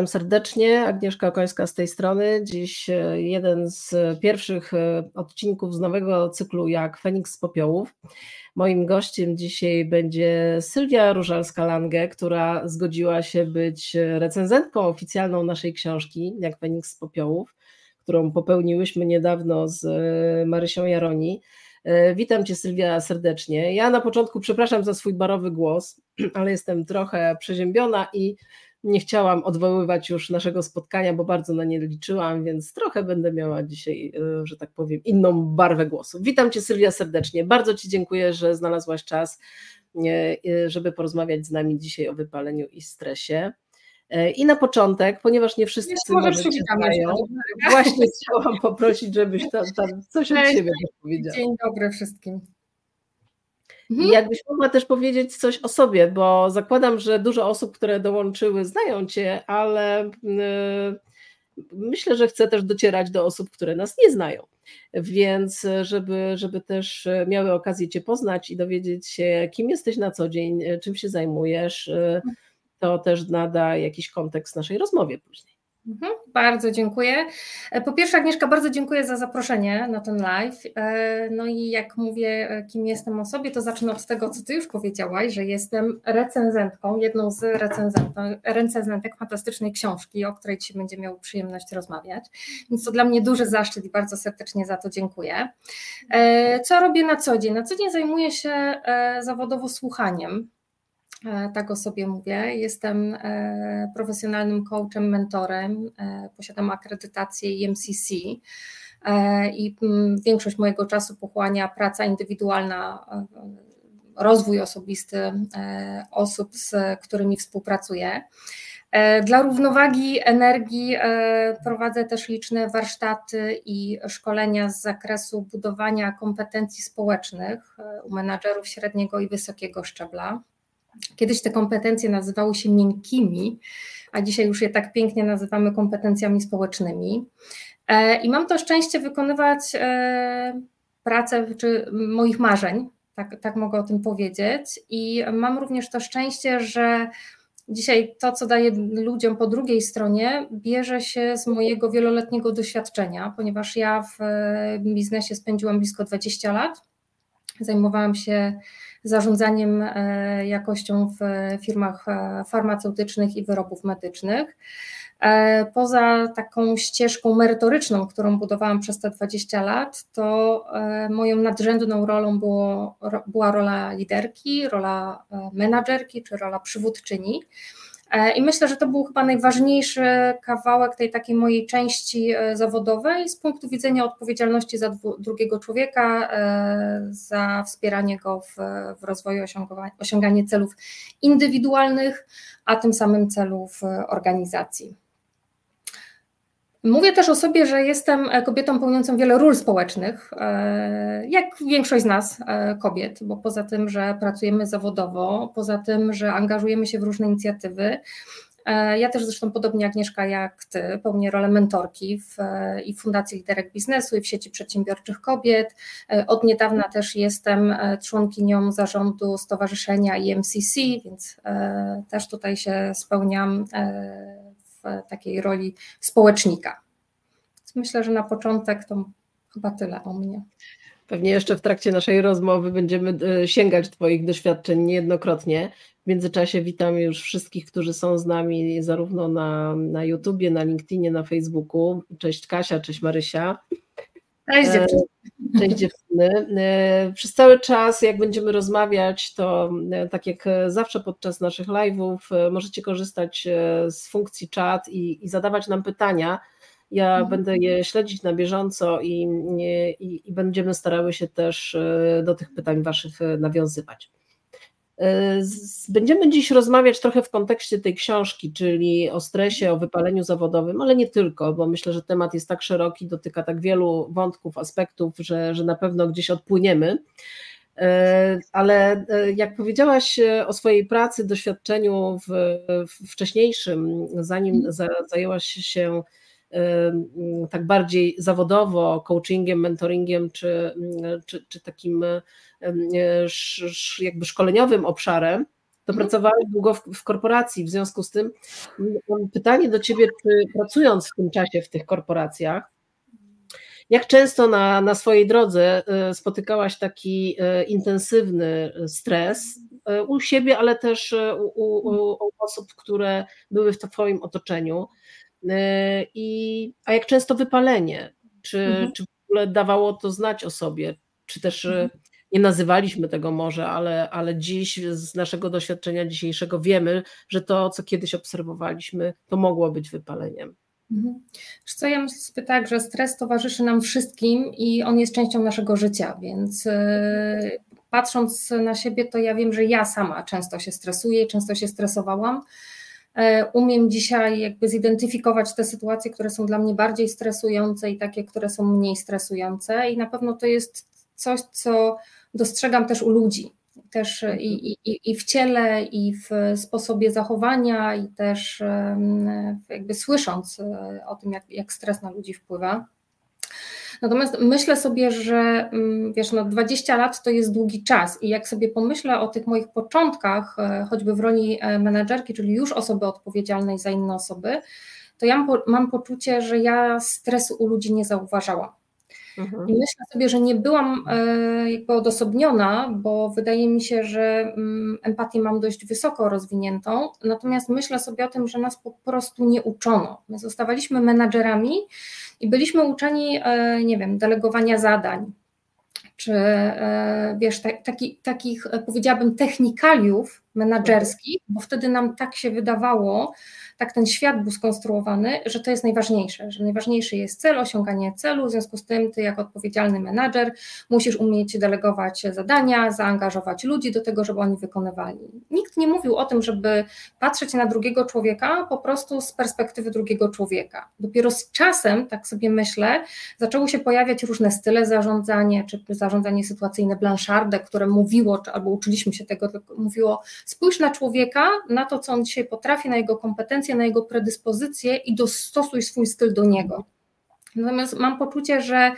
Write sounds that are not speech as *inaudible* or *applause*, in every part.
Witam serdecznie, Agnieszka Okońska z tej strony. Dziś e, jeden z pierwszych e, odcinków z nowego cyklu jak Feniks z Popiołów. Moim gościem dzisiaj będzie Sylwia Różalska-Lange, która zgodziła się być recenzentką oficjalną naszej książki jak Feniks z Popiołów, którą popełniłyśmy niedawno z e, Marysią Jaroni. Witam Cię Sylwia serdecznie. Ja na początku przepraszam za swój barowy głos, *clears throat* ale jestem trochę przeziębiona i nie chciałam odwoływać już naszego spotkania, bo bardzo na nie liczyłam, więc trochę będę miała dzisiaj, e, że tak powiem, inną barwę głosu. Witam Cię Sylwia serdecznie. Bardzo Ci dziękuję, że znalazłaś czas, e, żeby porozmawiać z nami dzisiaj o wypaleniu i stresie. I na początek, ponieważ nie wszyscy może znają, właśnie chciałam poprosić, żebyś tam, tam coś od siebie powiedziała. Dzień dobry wszystkim. Mhm. Jakbyś mogła też powiedzieć coś o sobie, bo zakładam, że dużo osób, które dołączyły, znają Cię, ale y, myślę, że chcę też docierać do osób, które nas nie znają. Więc żeby, żeby też miały okazję Cię poznać i dowiedzieć się, kim jesteś na co dzień, czym się zajmujesz, y, to też nada jakiś kontekst naszej rozmowie później. Mhm, bardzo dziękuję. E, po pierwsze, Agnieszka, bardzo dziękuję za zaproszenie na ten live. E, no i jak mówię, e, kim jestem o sobie, to zacznę od tego, co Ty już powiedziałaś, że jestem recenzentką, jedną z recenzentek fantastycznej książki, o której dzisiaj będziemy miały przyjemność rozmawiać. Więc to dla mnie duży zaszczyt i bardzo serdecznie za to dziękuję. Co robię na co dzień? Na co dzień zajmuję się zawodowo słuchaniem tak o sobie mówię. Jestem e, profesjonalnym coachem, mentorem, e, posiadam akredytację IMCC i mm, większość mojego czasu pochłania praca indywidualna, rozwój osobisty osób, z którymi współpracuję. Dla równowagi energii prowadzę też liczne warsztaty i szkolenia z zakresu budowania kompetencji społecznych u menadżerów średniego i wysokiego szczebla. Kiedyś te kompetencje nazywały się miękkimi, a dzisiaj już je tak pięknie nazywamy kompetencjami społecznymi. E, I mam to szczęście wykonywać e, pracę czy moich marzeń, tak, tak mogę o tym powiedzieć. I mam również to szczęście, że dzisiaj to, co daję ludziom po drugiej stronie, bierze się z mojego wieloletniego doświadczenia, ponieważ ja w e, biznesie spędziłam blisko 20 lat. Zajmowałam się zarządzaniem e, jakością w firmach e, farmaceutycznych i wyrobów medycznych. E, poza taką ścieżką merytoryczną, którą budowałam przez te 20 lat, to moją nadrzędną rolą było, była rola liderki, rola menadżerki czy rola przywódczyni. E, I myślę, że to był chyba najważniejszy kawałek tej takiej mojej części e, zawodowej z punktu widzenia odpowiedzialności za drugiego człowieka, e, za wspieranie go w, w rozwoju, osiąganie celów indywidualnych, a tym samym celów organizacji. Mówię też o sobie, że jestem kobietą pełniącą wiele ról społecznych, e, jak większość z nas e, kobiet, bo poza tym, że pracujemy zawodowo, poza tym, że angażujemy się w różne inicjatywy, e, ja też zresztą podobnie Agnieszka jak Ty pełnię rolę mentorki w, i w Fundacji Liderek Biznesu i w sieci przedsiębiorczych kobiet. Od niedawna też jestem członkinią zarządu Stowarzyszenia IMCC, więc też tutaj się spełniam takiej roli społecznika. Myślę, że na początek to chyba tyle o mnie. Pewnie jeszcze w trakcie naszej rozmowy będziemy e, sięgać Twoich doświadczeń niejednokrotnie. W międzyczasie witam już wszystkich, którzy są z nami zarówno na, na YouTubie, na LinkedInie, na Facebooku. Cześć Kasia, cześć Marysia. Cześć e, dziewczyny. Cześć dziewczyny. E, przez cały czas, jak będziemy rozmawiać, to e, tak jak zawsze podczas naszych live'ów, możecie korzystać z funkcji chat i, i zadawać nam pytania. Ja mhm. będę je śledzić na bieżąco i, i, i będziemy starały się też do tych pytań Waszych nawiązywać. Będziemy dziś rozmawiać trochę w kontekście tej książki, czyli o stresie, o wypaleniu zawodowym, ale nie tylko, bo myślę, że temat jest tak szeroki, dotyka tak wielu wątków, aspektów, że, że na pewno gdzieś odpłyniemy. E, ale e, jak powiedziałaś o swojej pracy, doświadczeniu w, w wcześniejszym, zanim zajęłaś się tak bardziej zawodowo coachingiem, mentoringiem, czy, czy, czy takim jakby szkoleniowym obszarem, to mhm. pracowałeś długo w, w, korporacji, w związku z tym pytanie do Ciebie, czy pracując w tym czasie w tych korporacjach, jak często na, na swojej drodze e, spotykałaś taki e, intensywny stres e, u siebie, ale też u, u, u osób, które były w Twoim otoczeniu? I, a jak często wypalenie? Czy, mhm. czy w ogóle dawało to znać o sobie? Czy też mhm. Nie nazywaliśmy tego może, ale, ale dziś z naszego doświadczenia dzisiejszego wiemy, że to, co kiedyś obserwowaliśmy, to mogło być wypaleniem. Mhm. Co ja myślę sobie tak, że stres towarzyszy nam wszystkim i on jest częścią naszego życia, więc yy, patrząc na siebie, to ja wiem, że ja sama często się stresuję, często się stresowałam. Yy, umiem dzisiaj jakby zidentyfikować te sytuacje, które są dla mnie bardziej stresujące i takie, które są mniej stresujące, i na pewno to jest coś, co dostrzegam też u ludzi też i, i, i w ciele, i w sposobie zachowania, i też jakby słysząc e, o tym, jak, jak stres na ludzi wpływa. Natomiast myślę sobie, że mm, wiesz, no 20 lat to jest długi czas i jak sobie pomyślę o tych moich początkach, e, choćby w roli e, menedżerki, czyli już osoby odpowiedzialnej za inne osoby, to ja mam poczucie, że ja stresu u ludzi nie zauważałam. Mhm. I myślę sobie, że nie byłam e, jakby odosobniona, bo wydaje mi się, że mm, empatię mam dość wysoko rozwiniętą, natomiast myślę sobie o tym, że nas po prostu nie uczono. My zostawaliśmy menadżerami i byliśmy uczeni, e, nie wiem, delegowania zadań, czy e, wiesz, taki, takich powiedziałabym technikaliów menadżerskich, bo wtedy nam tak się wydawało, tak ten świat był skonstruowany, że to jest najważniejsze, że najważniejszy jest cel, osiąganie celu, w związku z tym ty jako odpowiedzialny menadżer musisz umieć delegować zadania, zaangażować ludzi do tego, żeby oni wykonywali. Nikt nie mówił o tym, żeby patrzeć na drugiego człowieka po prostu z perspektywy drugiego człowieka. Dopiero z czasem, tak sobie myślę, zaczęły się pojawiać różne style zarządzania, czy zarządzanie sytuacyjne Blanchardek, które mówiło, czy, albo uczyliśmy się tego, mówiło spójrz na człowieka, na to, co on dzisiaj potrafi, na jego kompetencje, na jego predyspozycje i dostosuj swój styl do niego. Natomiast mam poczucie, że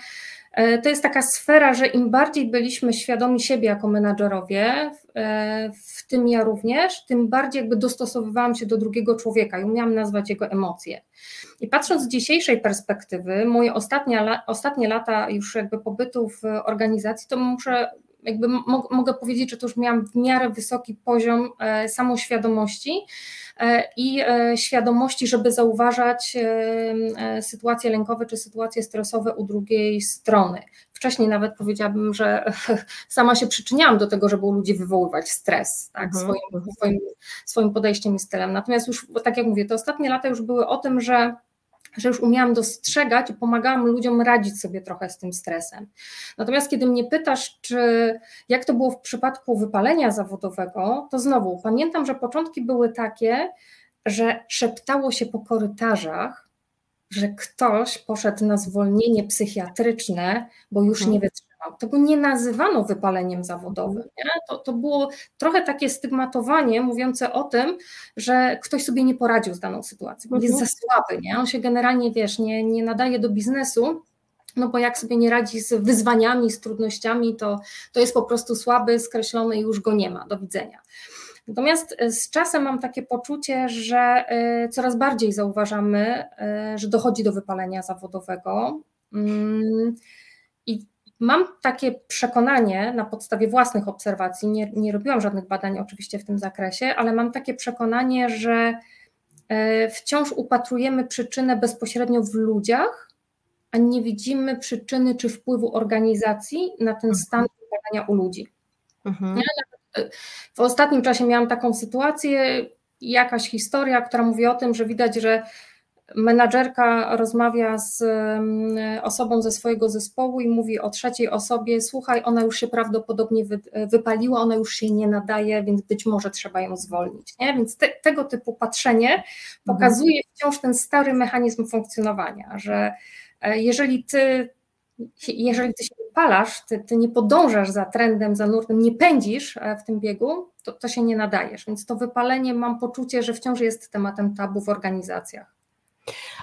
e, to jest taka sfera, że im bardziej byliśmy świadomi siebie jako menadżerowie, e, w tym ja również, tym bardziej jakby dostosowywałam się do drugiego człowieka i umiałam nazwać jego emocje. I patrząc z dzisiejszej perspektywy, moje ostatnie, ostatnie lata już jakby pobytu w organizacji, to muszę jakby mogę powiedzieć, że to już miałam w miarę wysoki poziom e, samoświadomości i e, świadomości, żeby zauważać sytuacje lękowe czy sytuacje stresowe u drugiej strony. Wcześniej nawet powiedziałabym, że *laughs* sama się przyczyniałam do tego, żeby u ludzi wywoływać stres tak, mhm. swoim, swoim, swoim podejściem i stylem. Natomiast już, tak jak mówię, te ostatnie lata już były o tym, że że już umiałam dostrzegać i pomagałam ludziom radzić sobie trochę z tym stresem. Natomiast kiedy mnie pytasz, czy jak to było w przypadku wypalenia zawodowego, to znowu pamiętam, że początki były takie, że szeptało się po korytarzach, że ktoś poszedł na zwolnienie psychiatryczne, bo już mhm. nie wytrzymał tego nie nazywano wypaleniem zawodowym. Nie? To, to było trochę takie stygmatowanie mówiące o tym, że ktoś sobie nie poradził z daną sytuacją, jest za słaby, nie? on się generalnie, wiesz, nie, nie nadaje do biznesu, no bo jak sobie nie radzi z wyzwaniami, z trudnościami, to, to jest po prostu słaby, skreślony i już go nie ma, do widzenia. Natomiast e, z czasem mam takie poczucie, że e, coraz bardziej zauważamy, e, że dochodzi do wypalenia zawodowego. Mam takie przekonanie na podstawie własnych obserwacji, nie, nie robiłam żadnych badań oczywiście w tym zakresie, ale mam takie przekonanie, że e, wciąż upatrujemy przyczynę bezpośrednio w ludziach, a nie widzimy przyczyny czy wpływu organizacji na ten mhm. stan wypadania u ludzi. Mhm. E, w ostatnim czasie miałam taką sytuację, jakaś historia, która mówi o tym, że widać, że menadżerka rozmawia z osobą ze swojego zespołu i mówi o trzeciej osobie: Słuchaj, ona już się prawdopodobnie wypaliła, ona już się nie nadaje, więc być może trzeba ją zwolnić. Nie? Więc te, tego typu patrzenie pokazuje wciąż ten stary mechanizm funkcjonowania, że e, jeżeli ty jeżeli ty się wypalasz, ty, ty nie podążasz za trendem, za nurtem, nie pędzisz e, w tym biegu, to, to się nie nadajesz. Więc to wypalenie mam poczucie, że wciąż jest tematem tabu w organizacjach.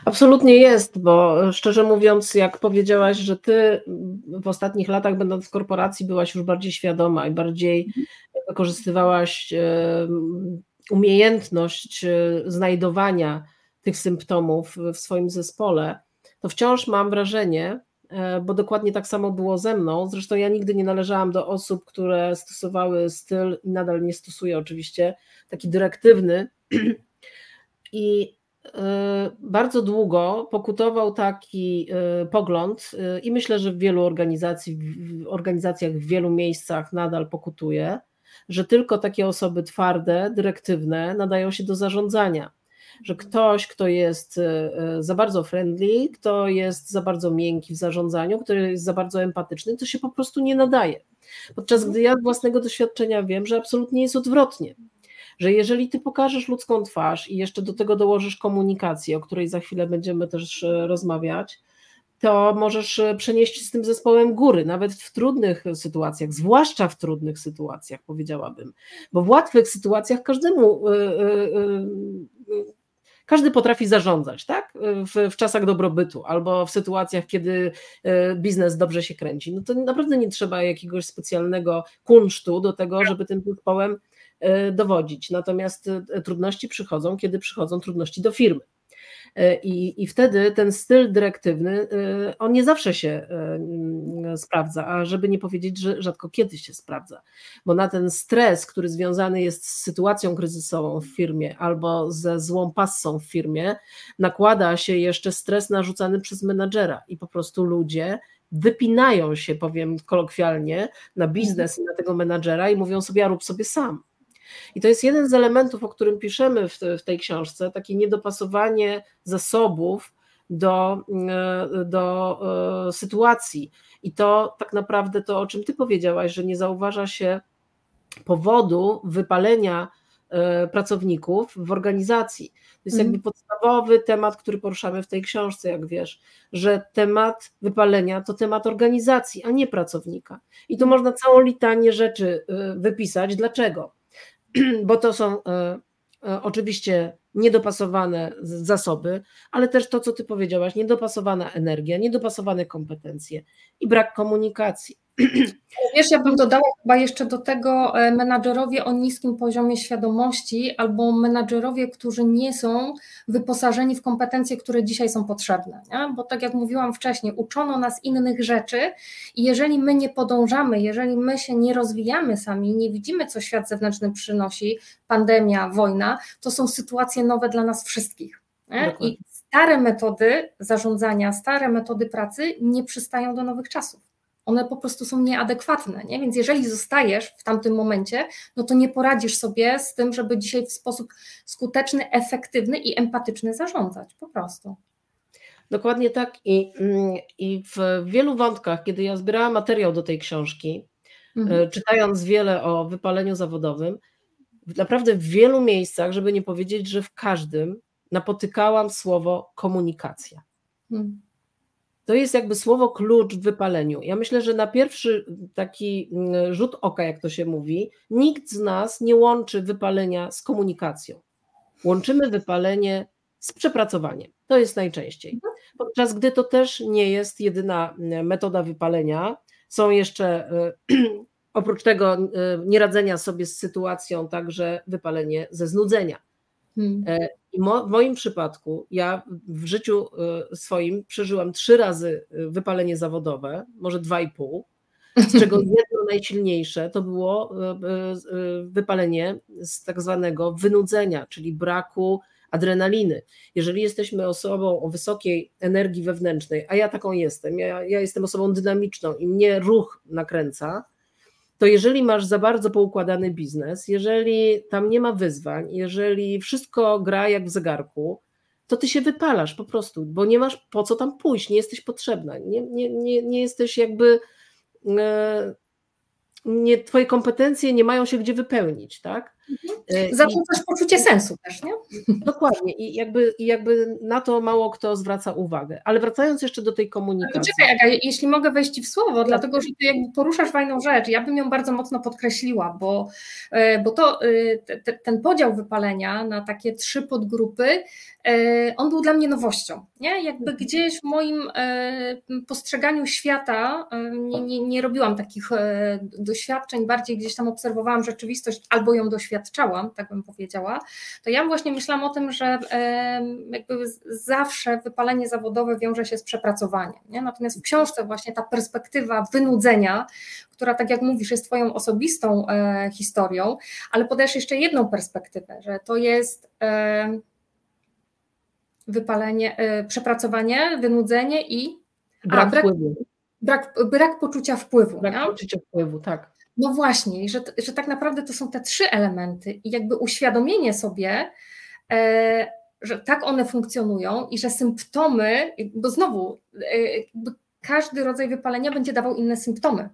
Absolutnie jest, bo szczerze mówiąc, jak powiedziałaś, że ty w ostatnich latach, będąc w korporacji, byłaś już bardziej świadoma i bardziej wykorzystywałaś umiejętność znajdowania tych symptomów w swoim zespole, to wciąż mam wrażenie, E, bo dokładnie tak samo było ze mną. Zresztą ja nigdy nie należałam do osób, które stosowały styl i nadal nie stosuję oczywiście, taki dyrektywny. *clears throat* I e, bardzo długo pokutował taki e, pogląd, i myślę, że w wielu organizacji, w organizacjach, w wielu miejscach nadal pokutuje, że tylko takie osoby twarde, dyrektywne nadają się do zarządzania że ktoś, kto jest za bardzo friendly, kto jest za bardzo miękki w zarządzaniu, kto jest za bardzo empatyczny, to się po prostu nie nadaje. Podczas gdy ja z własnego doświadczenia wiem, że absolutnie jest odwrotnie. Że jeżeli ty pokażesz ludzką twarz i jeszcze do tego dołożysz komunikację, o której za chwilę będziemy też e, rozmawiać, to możesz przenieść z tym zespołem góry, nawet w trudnych sytuacjach, zwłaszcza w trudnych sytuacjach, powiedziałabym. Bo w łatwych sytuacjach każdemu każdy potrafi zarządzać, tak? W, w, czasach dobrobytu albo w sytuacjach, kiedy e, biznes dobrze się kręci. No to naprawdę nie trzeba jakiegoś specjalnego kunsztu do tego, żeby tym zespołem e, dowodzić. Natomiast e, trudności przychodzą, kiedy przychodzą trudności do firmy. E, I, I wtedy ten styl dyrektywny, e, on nie zawsze się e, sprawdza, a żeby nie powiedzieć, że rzadko kiedy się sprawdza, bo na ten stres, który związany jest z sytuacją kryzysową w firmie albo ze złą passą w firmie, nakłada się jeszcze stres narzucany przez menadżera i po prostu ludzie wypinają się, powiem kolokwialnie, na biznes i na tego menadżera i mówią sobie, a rób sobie sam. I to jest jeden z elementów, o którym piszemy w, w tej książce, takie niedopasowanie zasobów do, e, do e, sytuacji. I to tak naprawdę to, o czym ty powiedziałaś, że nie zauważa się powodu wypalenia e, pracowników w organizacji. To jest jakby mhm. podstawowy temat, który poruszamy w tej książce, jak wiesz, że temat wypalenia to temat organizacji, a nie pracownika. I tu można całą litanię rzeczy wypisać. Dlaczego? *clears throat* bo to są e, e, oczywiście niedopasowane zasoby, ale też to, co ty powiedziałaś, niedopasowana energia, niedopasowane kompetencje i brak komunikacji. Wiesz, ja bym dodała chyba jeszcze do tego e, menadżerowie o niskim poziomie świadomości albo menadżerowie, którzy nie są wyposażeni w kompetencje, które dzisiaj są potrzebne. Nie? Bo tak jak mówiłam wcześniej, uczono nas innych rzeczy i jeżeli my nie podążamy, jeżeli my się nie rozwijamy sami, nie widzimy, co świat zewnętrzny przynosi, pandemia, wojna, to są sytuacje nowe dla nas wszystkich. I stare metody zarządzania, stare metody pracy nie przystają do nowych czasów one po prostu są nieadekwatne. Nie? Więc jeżeli zostajesz w tamtym momencie, no to nie poradzisz sobie z tym, żeby dzisiaj w sposób skuteczny, efektywny i empatyczny zarządzać. Po prostu. Dokładnie tak. I, mm, I w wielu wątkach, kiedy ja zbierałam materiał do tej książki, mhm. E, czytając wiele o wypaleniu zawodowym, naprawdę w wielu miejscach, żeby nie powiedzieć, że w każdym, napotykałam słowo komunikacja. Mhm to jest jakby słowo klucz w wypaleniu. Ja myślę, że na pierwszy taki mm, rzut oka, jak to się mówi, nikt z nas nie łączy wypalenia z komunikacją. Łączymy wypalenie z przepracowaniem. To jest najczęściej. Podczas gdy to też nie jest jedyna mm, metoda wypalenia. Są jeszcze e, *clears throat* oprócz tego e, nieradzenia sobie z sytuacją, także wypalenie ze znudzenia. Hmm. E, I mo, w moim przypadku, ja w życiu e, swoim przeżyłam trzy razy e, wypalenie zawodowe, może dwa i pół, z czego *laughs* jedno najsilniejsze to było wypalenie z tak zwanego wynudzenia, czyli braku adrenaliny. Jeżeli jesteśmy osobą o wysokiej energii wewnętrznej, a ja taką jestem, ja, ja jestem osobą dynamiczną i mnie ruch nakręca, to jeżeli masz za bardzo poukładany biznes, jeżeli tam nie ma wyzwań, jeżeli wszystko gra jak w zegarku, to ty się wypalasz po prostu, bo nie masz po co tam pójść, nie jesteś potrzebna, nie, nie, nie, nie jesteś jakby. E, nie, twoje kompetencje nie mają się gdzie wypełnić, tak? Mhm. Zarzucasz poczucie sensu też, nie? Dokładnie i jakby, i jakby na to mało kto zwraca uwagę. Ale wracając jeszcze do tej komunikacji. Czekaj, Aga, jeśli mogę wejść w słowo, tak. dlatego że ty jakby poruszasz fajną rzecz, ja bym ją bardzo mocno podkreśliła, bo, bo to ten podział wypalenia na takie trzy podgrupy E, on był dla mnie nowością. Nie? Jakby mhm. gdzieś w moim e, postrzeganiu świata e, nie, nie, nie, robiłam takich doświadczeń, bardziej gdzieś tam obserwowałam rzeczywistość albo ją doświadczałam, tak bym powiedziała. To ja właśnie myślałam o tym, że jakby zawsze wypalenie zawodowe wiąże się z przepracowaniem. Nie? Natomiast w książce właśnie ta perspektywa wynudzenia, która tak jak mówisz jest twoją osobistą historią, ale podajesz jeszcze jedną perspektywę, że to jest wypalenie, y, przepracowanie, wynudzenie i brak, a, brak. Brak, brak poczucia wpływu. Brak poczucia wpływu, tak. No właśnie, że, że tak naprawdę to są te trzy elementy i jakby uświadomienie sobie, e, że tak one funkcjonują i że symptomy, bo znowu e, każdy rodzaj wypalenia będzie dawał inne symptomy,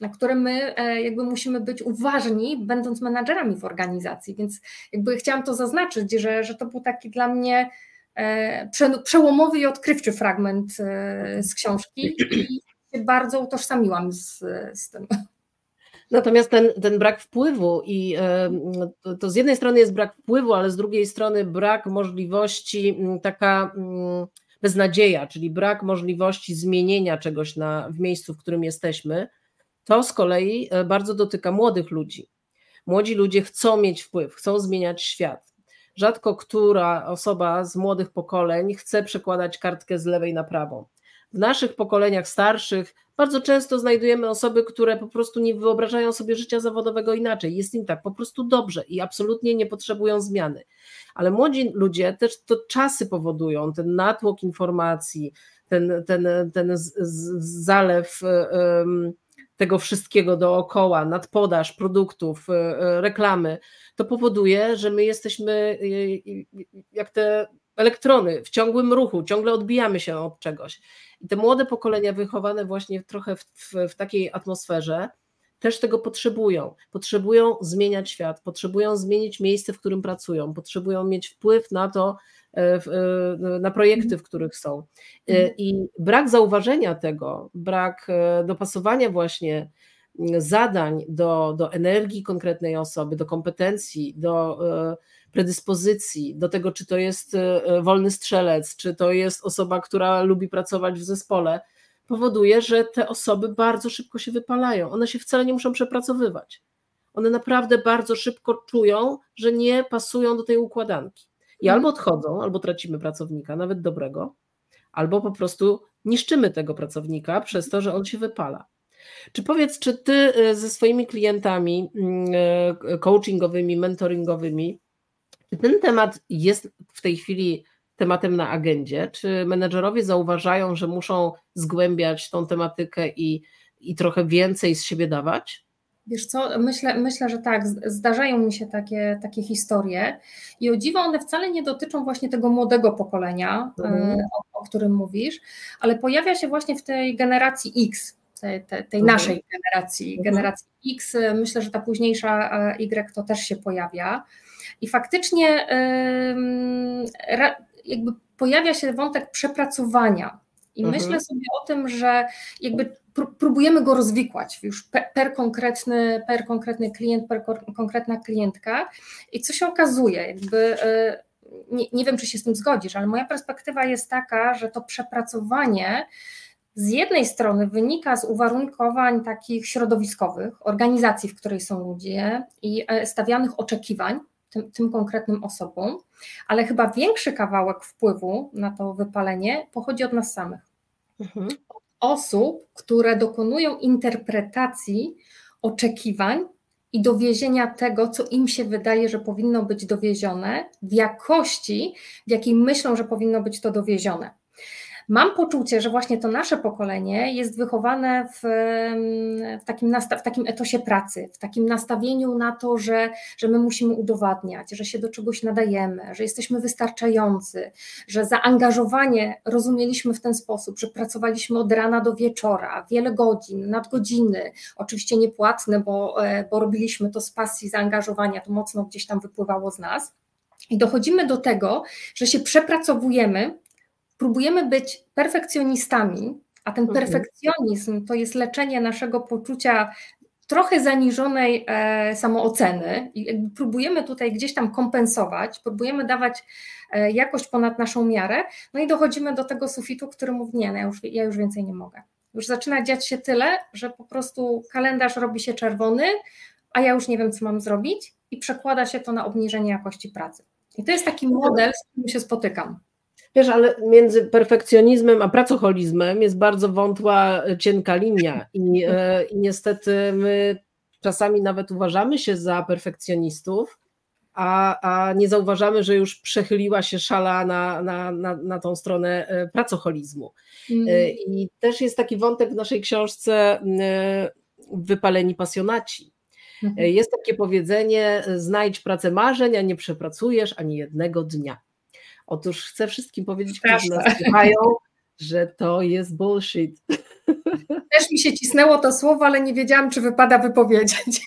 na które my e, jakby musimy być uważni, będąc menadżerami w organizacji. Więc jakby chciałam to zaznaczyć, że, że to był taki dla mnie przełomowy i odkrywczy fragment z książki i się bardzo utożsamiłam z, z tym. Natomiast ten, ten brak wpływu i e, to z jednej strony jest brak wpływu, ale z drugiej strony brak możliwości, taka beznadzieja, czyli brak możliwości zmienienia czegoś na, w miejscu, w którym jesteśmy, to z kolei bardzo dotyka młodych ludzi. Młodzi ludzie chcą mieć wpływ, chcą zmieniać świat rzadko która osoba z młodych pokoleń chce przekładać kartkę z lewej na prawą. W naszych pokoleniach starszych bardzo często znajdujemy osoby, które po prostu nie wyobrażają sobie życia zawodowego inaczej. Jest im tak po prostu dobrze i absolutnie nie potrzebują zmiany. Ale młodzi ludzie też to czasy powodują, ten natłok informacji, ten, ten, ten zalew. Um, tego wszystkiego dookoła, nadpodaż produktów, e, e, reklamy, to powoduje, że my jesteśmy e, jak te elektrony w ciągłym ruchu, ciągle odbijamy się od czegoś. I te młode pokolenia wychowane właśnie trochę w, w, w takiej atmosferze, też tego potrzebują. Potrzebują zmieniać świat, potrzebują zmienić miejsce, w którym pracują, potrzebują mieć wpływ na to, E, e, na projekty, w których są. E, mhm. I brak zauważenia tego, brak dopasowania właśnie zadań do, do energii konkretnej osoby, do kompetencji, do predyspozycji, do tego, czy to jest wolny strzelec, czy to jest osoba, która lubi pracować w zespole, powoduje, że te osoby bardzo szybko się wypalają. One się wcale nie muszą przepracowywać. One naprawdę bardzo szybko czują, że nie pasują do tej układanki. I albo odchodzą, albo tracimy pracownika, nawet dobrego, albo po prostu niszczymy tego pracownika przez to, że on się wypala. Czy powiedz, czy ty e, ze swoimi klientami mm, e, coachingowymi, mentoringowymi, czy ten temat jest w tej chwili tematem na agendzie? Czy menedżerowie zauważają, że muszą zgłębiać tą tematykę i, i trochę więcej z siebie dawać? Wiesz co, myślę, myślę, że tak, zdarzają mi się takie, takie historie i o dziwo one wcale nie dotyczą właśnie tego młodego pokolenia, mhm. o, o, którym mówisz, ale pojawia się właśnie w tej generacji X, tej, tej, tej mhm. naszej generacji, mhm. generacji X, myślę, że ta późniejsza Y to też się pojawia i faktycznie jakby pojawia się wątek przepracowania i mhm. myślę sobie o tym, że jakby próbujemy go rozwikłać już per, konkretny, per konkretny klient, per konkretna klientka. I co się okazuje, jakby e, nie, nie wiem, czy się z tym zgodzisz, ale moja perspektywa jest taka, że to przepracowanie z jednej strony wynika z uwarunkowań takich środowiskowych, organizacji, w której są ludzie i e, stawianych oczekiwań tym, tym, konkretnym osobom, ale chyba większy kawałek wpływu na to wypalenie pochodzi od nas samych. Mhm osób, które dokonują interpretacji oczekiwań i dowiezienia tego, co im się wydaje, że powinno być dowiezione, w jakości, w jakiej myślą, że powinno być to dowiezione. Mam poczucie, że właśnie to nasze pokolenie jest wychowane w, w, takim, w takim etosie pracy, w takim nastawieniu na to, że, że my musimy udowadniać, że się do czegoś nadajemy, że jesteśmy wystarczający, że zaangażowanie rozumieliśmy w ten sposób, że pracowaliśmy od rana do wieczora, wiele godzin, nadgodziny, oczywiście niepłatne, bo, e, bo robiliśmy to z pasji, zaangażowania, to mocno gdzieś tam wypływało z nas. I dochodzimy do tego, że się przepracowujemy, próbujemy być perfekcjonistami, a ten mhm. perfekcjonizm to jest leczenie naszego poczucia trochę zaniżonej e, samooceny i próbujemy tutaj gdzieś tam kompensować, próbujemy dawać e, jakość ponad naszą miarę, no i dochodzimy do tego sufitu, który mówi, nie, no ja, już, ja już więcej nie mogę. Już zaczyna dziać się tyle, że po prostu kalendarz robi się czerwony, a ja już nie wiem, co mam zrobić i przekłada się to na obniżenie jakości pracy. I to jest taki model, z którym się spotykam. Wiesz, ale między perfekcjonizmem a pracoholizmem jest bardzo wątła, e, cienka linia i, e, i niestety my czasami nawet uważamy się za perfekcjonistów, a, a nie zauważamy, że już przechyliła się szala na, na, na, na tą stronę e, pracoholizmu. Mm. I też jest taki wątek w naszej książce Wypaleni pasjonaci. Mhm. Jest takie powiedzenie: znajdź pracę marzeń, a nie przepracujesz ani jednego dnia. Otóż chcę wszystkim powiedzieć, którzy nas słuchają, że to jest bullshit. Też mi się cisnęło to słowo, ale nie wiedziałam, czy wypada wypowiedzieć.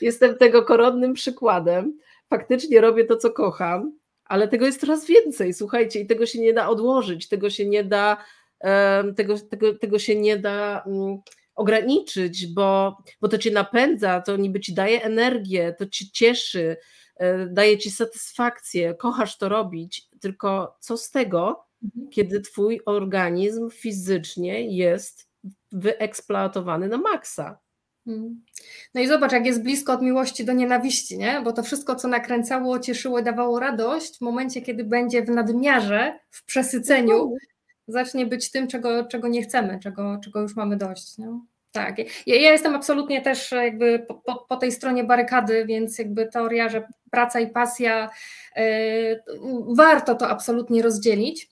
Jestem tego koronnym przykładem. Faktycznie robię to, co kocham, ale tego jest coraz więcej. Słuchajcie, i tego się nie da odłożyć, tego się nie da, tego, tego, tego się nie da mm, ograniczyć, bo, bo to cię napędza, to niby ci daje energię, to ci cieszy, daje ci satysfakcję, kochasz to robić, tylko co z tego, mhm. kiedy twój organizm fizycznie jest wyeksploatowany na maksa. Mhm. No i zobacz, jak jest blisko od miłości do nienawiści, nie? Bo to wszystko, co nakręcało, cieszyło, dawało radość, w momencie, kiedy będzie w nadmiarze, w przesyceniu, zacznie być tym, czego, czego nie chcemy, czego, czego już mamy dość. Nie? Tak, ja, ja, jestem absolutnie też jakby po, po, po, tej stronie barykady, więc jakby teoria, że praca i pasja, yy, warto to absolutnie rozdzielić,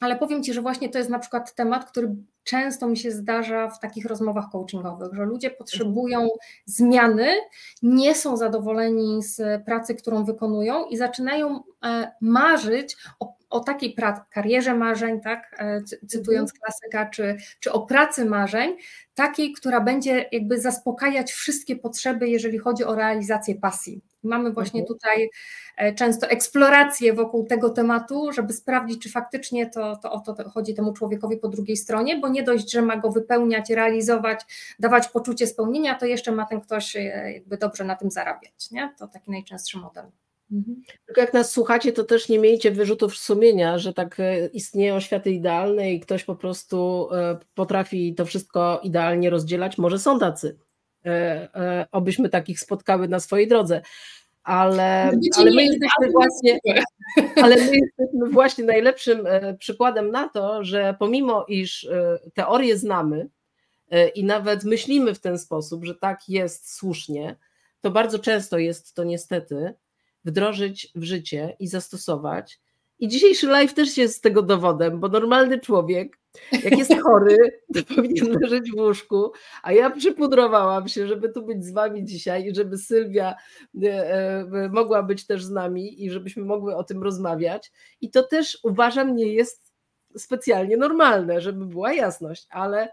ale powiem Ci, że właśnie to jest na przykład temat, który często mi się zdarza w takich rozmowach coachingowych, że ludzie potrzebują zmiany, nie są zadowoleni z pracy, którą wykonują i zaczynają e, marzyć o o takiej karierze marzeń, tak, e, cytując mhm. klasyka, czy, czy o pracy marzeń, takiej, która będzie jakby zaspokajać wszystkie potrzeby, jeżeli chodzi o realizację pasji. Mamy właśnie mhm. tutaj e, często eksplorację wokół tego tematu, żeby sprawdzić, czy faktycznie to, to o to chodzi temu człowiekowi po drugiej stronie, bo nie dość, że ma go wypełniać, realizować, dawać poczucie spełnienia, to jeszcze ma ten ktoś e, jakby dobrze na tym zarabiać. Nie? To taki najczęstszy model. Mhm. Tylko jak nas słuchacie, to też nie miejcie wyrzutów sumienia, że tak e, istnieją światy idealne i ktoś po prostu potrafi to wszystko idealnie rozdzielać. Może są tacy. E, obyśmy takich spotkały na swojej drodze. Ale, ale, my jesteśmy właśnie, *laughs* ale my jesteśmy właśnie najlepszym przykładem na to, że pomimo iż teorię znamy i nawet myślimy w ten sposób, że tak jest słusznie, to bardzo często jest to niestety wdrożyć w życie i zastosować. I dzisiejszy live też jest tego dowodem, bo normalny człowiek, jak jest chory, *laughs* to powinien leżeć w łóżku, a ja przypudrowałam się, żeby tu być z wami dzisiaj i żeby Sylwia e, e, mogła być też z nami i żebyśmy mogły o tym rozmawiać. I to też uważam nie jest specjalnie normalne, żeby była jasność, ale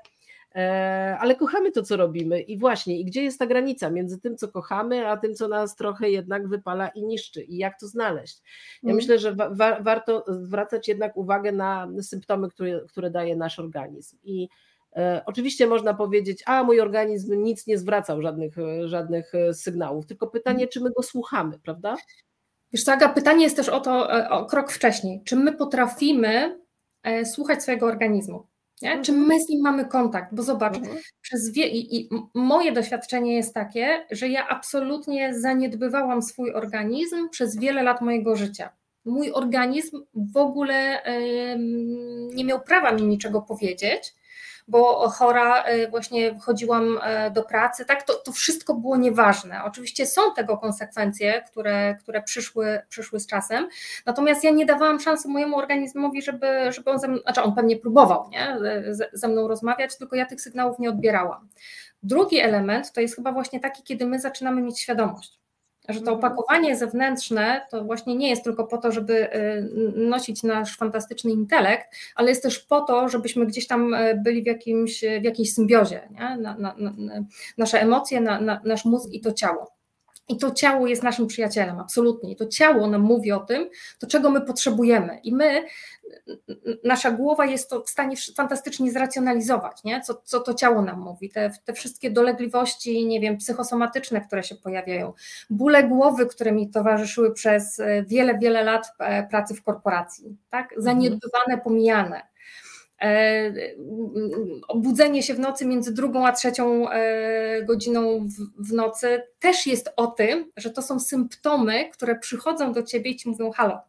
ale kochamy to, co robimy. I właśnie, i gdzie jest ta granica między tym, co kochamy, a tym, co nas trochę jednak wypala i niszczy, i jak to znaleźć? Ja mm. myślę, że wa warto zwracać jednak uwagę na symptomy, które, które daje nasz organizm. I e, Oczywiście można powiedzieć, a mój organizm nic nie zwracał, żadnych, żadnych e, sygnałów, tylko pytanie, mm. czy my go słuchamy, prawda? Wiesz co, Aga, pytanie jest też o to, o krok wcześniej. Czy my potrafimy słuchać swojego organizmu? Nie? Czy mhm. my z nim mamy kontakt? Bo zobacz, mhm. przez wie, i, i, moje doświadczenie jest takie, że ja absolutnie zaniedbywałam swój organizm przez wiele lat mojego życia. Mój organizm w ogóle y, nie miał prawa mi niczego powiedzieć, bo chora właśnie chodziłam do pracy, tak, to, to wszystko było nieważne. Oczywiście są tego konsekwencje, które, które przyszły, przyszły z czasem, natomiast ja nie dawałam szansy mojemu organizmowi, żeby, żeby on ze mną, znaczy on pewnie próbował nie, ze mną rozmawiać, tylko ja tych sygnałów nie odbierałam. Drugi element to jest chyba właśnie taki, kiedy my zaczynamy mieć świadomość że to mhm. opakowanie zewnętrzne to właśnie nie jest tylko po to, żeby y, nosić nasz fantastyczny intelekt, ale jest też po to, żebyśmy gdzieś tam y, byli w, jakimś, w jakiejś symbiozie. Na, na, na, nasze emocje, nasz mózg i to ciało. I to ciało jest naszym przyjacielem, absolutnie. I to ciało nam mówi o tym, to czego my potrzebujemy. I my, nasza głowa jest to w stanie fantastycznie zracjonalizować, nie? Co, co to ciało nam mówi. Te, te wszystkie dolegliwości, nie wiem, psychosomatyczne, które się pojawiają, bóle głowy, które mi towarzyszyły przez e, wiele, wiele lat e, pracy w korporacji, tak? Mhm. Zaniedbywane, pomijane E, obudzenie się w nocy między drugą a trzecią e, godziną w, nocy też jest o tym, że to są symptomy, które przychodzą do ciebie i ci mówią: Halo,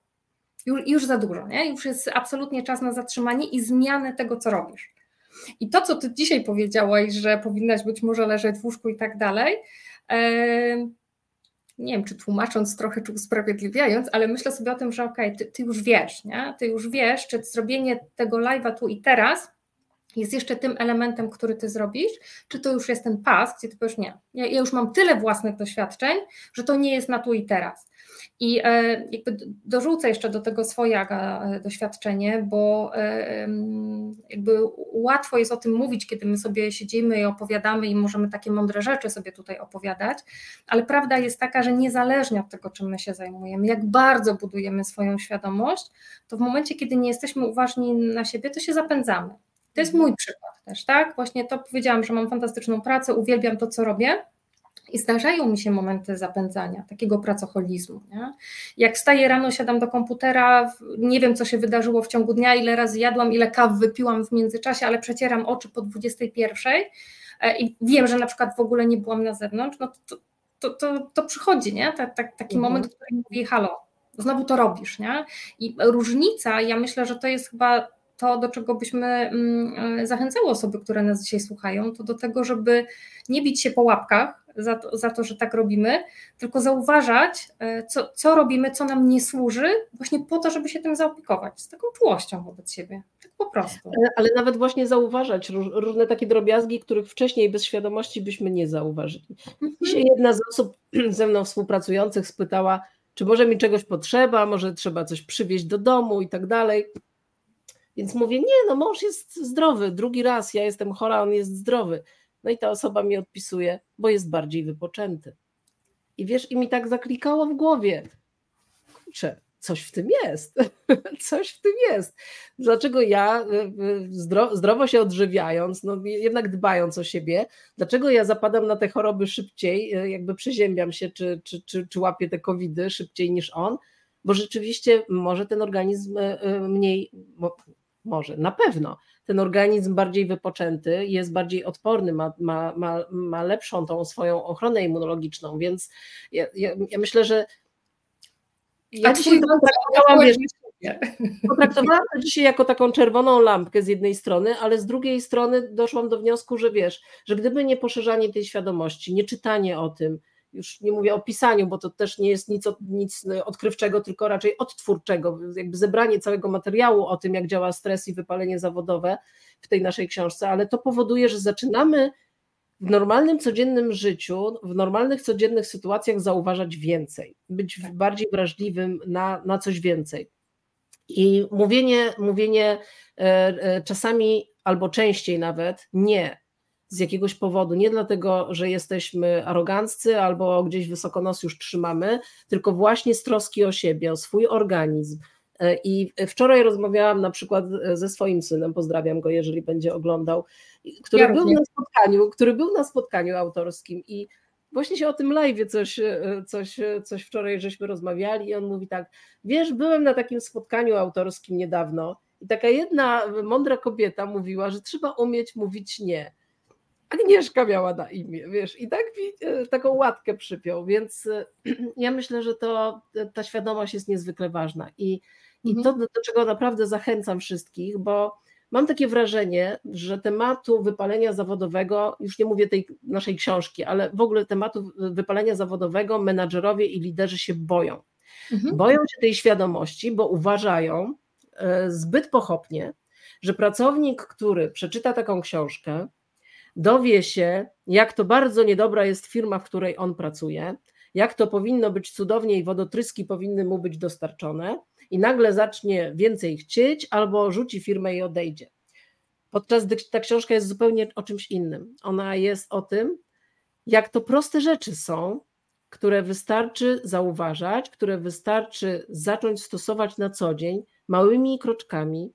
już, już za dużo, nie? już jest absolutnie czas na zatrzymanie i zmianę tego, co robisz. I to, co ty dzisiaj powiedziałaś, że powinnaś być może leżeć w łóżku i tak dalej, e, nie wiem, czy tłumacząc trochę, czy usprawiedliwiając, ale myślę sobie o tym, że okej, okay, ty, ty, już wiesz, nie? Ty już wiesz, czy zrobienie tego live'a tu i teraz jest jeszcze tym elementem, który ty zrobisz, czy to już jest ten pas, gdzie ty powiesz nie, ja, ja już mam tyle własnych doświadczeń, że to nie jest na tu i teraz. I e, jakby dorzucę jeszcze do tego swoje e, doświadczenie, bo e, jakby łatwo jest o tym mówić, kiedy my sobie siedzimy i opowiadamy i możemy takie mądre rzeczy sobie tutaj opowiadać, ale prawda jest taka, że niezależnie od tego, czym my się zajmujemy, jak bardzo budujemy swoją świadomość, to w momencie, kiedy nie jesteśmy uważni na siebie, to się zapędzamy. To jest mój przykład też, tak? Właśnie to powiedziałam, że mam fantastyczną pracę, uwielbiam to, co robię, i zdarzają mi się momenty zapędzania, takiego pracoholizmu. Nie? Jak wstaję rano, siadam do komputera, nie wiem, co się wydarzyło w ciągu dnia, ile razy jadłam, ile kaw wypiłam w międzyczasie, ale przecieram oczy po 21 e, i wiem, że na przykład w ogóle nie byłam na zewnątrz, no to, to, to, to przychodzi, nie? Ta, ta, taki mhm. moment, w którym mówi, halo, znowu to robisz. Nie? I różnica, ja myślę, że to jest chyba to, do czego byśmy mm, e, zachęcały osoby, które nas dzisiaj słuchają, to do tego, żeby nie bić się po łapkach, za to, za to, że tak robimy, tylko zauważać, e, co, co robimy, co nam nie służy, właśnie po to, żeby się tym zaopiekować, z taką czułością wobec siebie. Tak po prostu. Ale, nawet właśnie zauważać róż, różne takie drobiazgi, których wcześniej bez świadomości byśmy nie zauważyli. Mhm. Dzisiaj jedna z osób *clears throat* ze mną współpracujących spytała, czy może mi czegoś potrzeba, może trzeba coś przywieźć do domu i tak dalej. Więc mówię, nie, no mąż jest zdrowy, drugi raz ja jestem chora, on jest zdrowy. No i ta osoba mi odpisuje, bo jest bardziej wypoczęty. I wiesz, i mi tak zaklikało w głowie. Kurczę, coś w tym jest. *laughs* coś w tym jest. Dlaczego ja, y, y, zdrowo się odżywiając, no jednak dbając o siebie, dlaczego ja zapadam na te choroby szybciej, y, jakby przeziębiam się, czy, czy, czy, czy łapię te covidy szybciej niż on? Bo rzeczywiście może ten organizm mniej, może, na pewno ten organizm bardziej wypoczęty, jest bardziej odporny, ma, ma, ma, ma lepszą tą swoją ochronę immunologiczną, więc ja, ja, ja myślę, że ja dzisiaj potraktowałam, wiesz, potraktowałam to dzisiaj jako taką czerwoną lampkę z jednej strony, ale z drugiej strony doszłam do wniosku, że wiesz, że gdyby nie poszerzanie tej świadomości, nie czytanie o tym, już nie mówię o pisaniu, bo to też nie jest nic, nic odkrywczego, tylko raczej odtwórczego, jakby zebranie całego materiału o tym, jak działa stres i wypalenie zawodowe w tej naszej książce, ale to powoduje, że zaczynamy w normalnym, codziennym życiu, w normalnych, codziennych sytuacjach zauważać więcej, być tak. bardziej wrażliwym na, na coś więcej. I mówienie, mówienie e, e, czasami albo częściej nawet nie z jakiegoś powodu, nie dlatego, że jesteśmy aroganccy albo gdzieś wysoko nos już trzymamy, tylko właśnie z troski o siebie, o swój organizm. E, I wczoraj rozmawiałam na przykład ze swoim synem, pozdrawiam go, jeżeli będzie oglądał, który ja był na spotkaniu, który był na spotkaniu autorskim i właśnie się o tym live coś, e, coś, coś wczoraj żeśmy rozmawiali i on mówi tak, wiesz, byłem na takim spotkaniu autorskim niedawno i taka jedna mądra kobieta mówiła, że trzeba umieć mówić nie. Agnieszka miała na imię, wiesz, i tak e, taką łatkę przypiął, więc e, *clears throat* ja myślę, że to, ta świadomość jest niezwykle ważna i, i mhm. to, do czego naprawdę zachęcam wszystkich, bo mam takie wrażenie, że tematu wypalenia zawodowego, już nie mówię tej naszej książki, ale w ogóle tematu wypalenia zawodowego menadżerowie i liderzy się boją. Mhm. Boją się tej świadomości, bo uważają e, zbyt pochopnie, że pracownik, który przeczyta taką książkę, dowie się, jak to bardzo niedobra jest firma, w której on pracuje, jak to powinno być cudownie i wodotryski powinny mu być dostarczone, i nagle zacznie więcej chcieć albo rzuci firmę i odejdzie. Podczas gdy ta książka jest zupełnie o czymś innym. Ona jest o tym, jak to proste rzeczy są, które wystarczy zauważać, które wystarczy zacząć stosować na co dzień małymi kroczkami,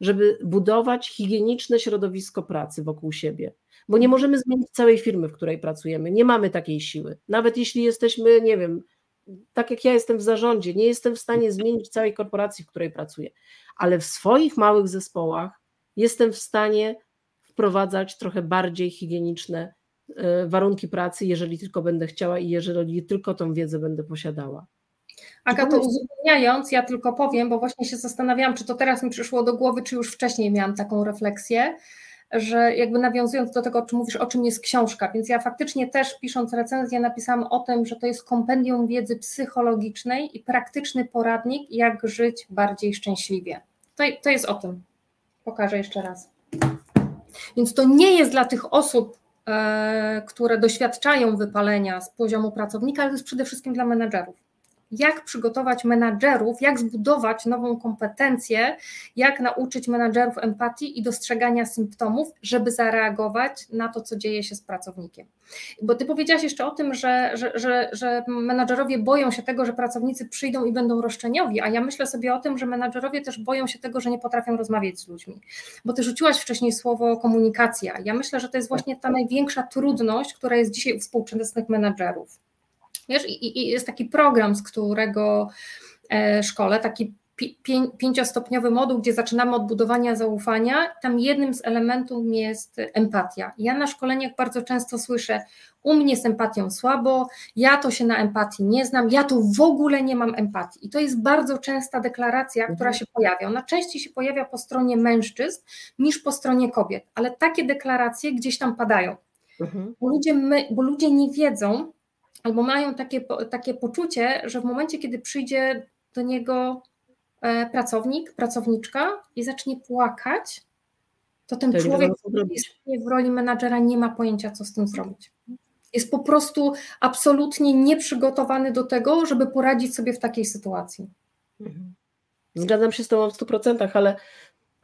żeby budować higieniczne środowisko pracy wokół siebie. Bo nie możemy zmienić całej firmy, w której pracujemy. Nie mamy takiej siły. Nawet jeśli jesteśmy, nie wiem, tak jak ja jestem w zarządzie, nie jestem w stanie zmienić całej korporacji, w której pracuję, ale w swoich małych zespołach jestem w stanie wprowadzać trochę bardziej higieniczne e, warunki pracy, jeżeli tylko będę chciała i jeżeli tylko tą wiedzę będę posiadała. to uzupełniając, ja tylko powiem, bo właśnie się zastanawiałam, czy to teraz mi przyszło do głowy, czy już wcześniej miałam taką refleksję, że jakby nawiązując do tego, o czym mówisz, o czym jest książka, więc ja faktycznie też pisząc recenzję napisałam o tym, że to jest kompendium wiedzy psychologicznej i praktyczny poradnik, jak żyć bardziej szczęśliwie. To, to jest o tym. Pokażę jeszcze raz. Więc to nie jest dla tych osób, e, które doświadczają wypalenia z poziomu pracownika, ale to jest przede wszystkim dla menedżerów jak przygotować menadżerów, jak zbudować nową kompetencję, jak nauczyć menadżerów empatii i dostrzegania symptomów, żeby zareagować na to, co dzieje się z pracownikiem. Bo ty powiedziałaś jeszcze o tym, że, że, że, że menadżerowie boją się tego, że pracownicy przyjdą i będą roszczeniowi, a ja myślę sobie o tym, że menadżerowie też boją się tego, że nie potrafią rozmawiać z ludźmi. Bo ty rzuciłaś wcześniej słowo komunikacja. Ja myślę, że to jest właśnie ta największa trudność, która jest dzisiaj u współczesnych menadżerów Wiesz, i, i jest taki program, z którego e, szkole, taki pięciostopniowy moduł, gdzie zaczynamy od budowania zaufania. Tam jednym z elementów jest empatia. Ja na szkoleniach bardzo często słyszę, u mnie z empatią słabo, ja to się na empatii nie znam, ja tu w ogóle nie mam empatii. I to jest bardzo częsta deklaracja, mhm. która się pojawia. Ona częściej się pojawia po stronie mężczyzn niż po stronie kobiet, ale takie deklaracje gdzieś tam padają. Mhm. Bo, ludzie my, bo ludzie nie wiedzą, albo mają takie, takie poczucie, że w momencie, kiedy przyjdzie do niego e, pracownik, pracowniczka i zacznie płakać, to ten człowiek, który jest w roli menadżera, nie ma pojęcia, co z tym zrobić. Jest po prostu absolutnie nieprzygotowany do tego, żeby poradzić sobie w takiej sytuacji. Mhm. Zgadzam się z Tobą w 100%, ale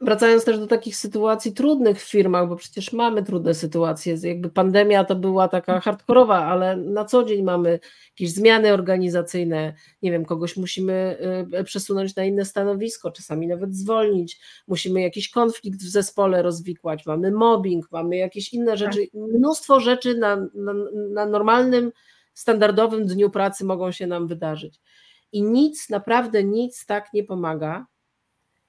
wracając też do takich sytuacji trudnych w firmach, bo przecież mamy trudne sytuacje, jakby pandemia to była taka hardkorowa, ale na co dzień mamy jakieś zmiany organizacyjne, nie wiem, kogoś musimy y, przesunąć na inne stanowisko, czasami nawet zwolnić, musimy jakiś konflikt w zespole rozwikłać, mamy mobbing, mamy jakieś inne rzeczy, tak. mnóstwo rzeczy na, na, na normalnym, standardowym dniu pracy mogą się nam wydarzyć. I nic, naprawdę nic tak nie pomaga,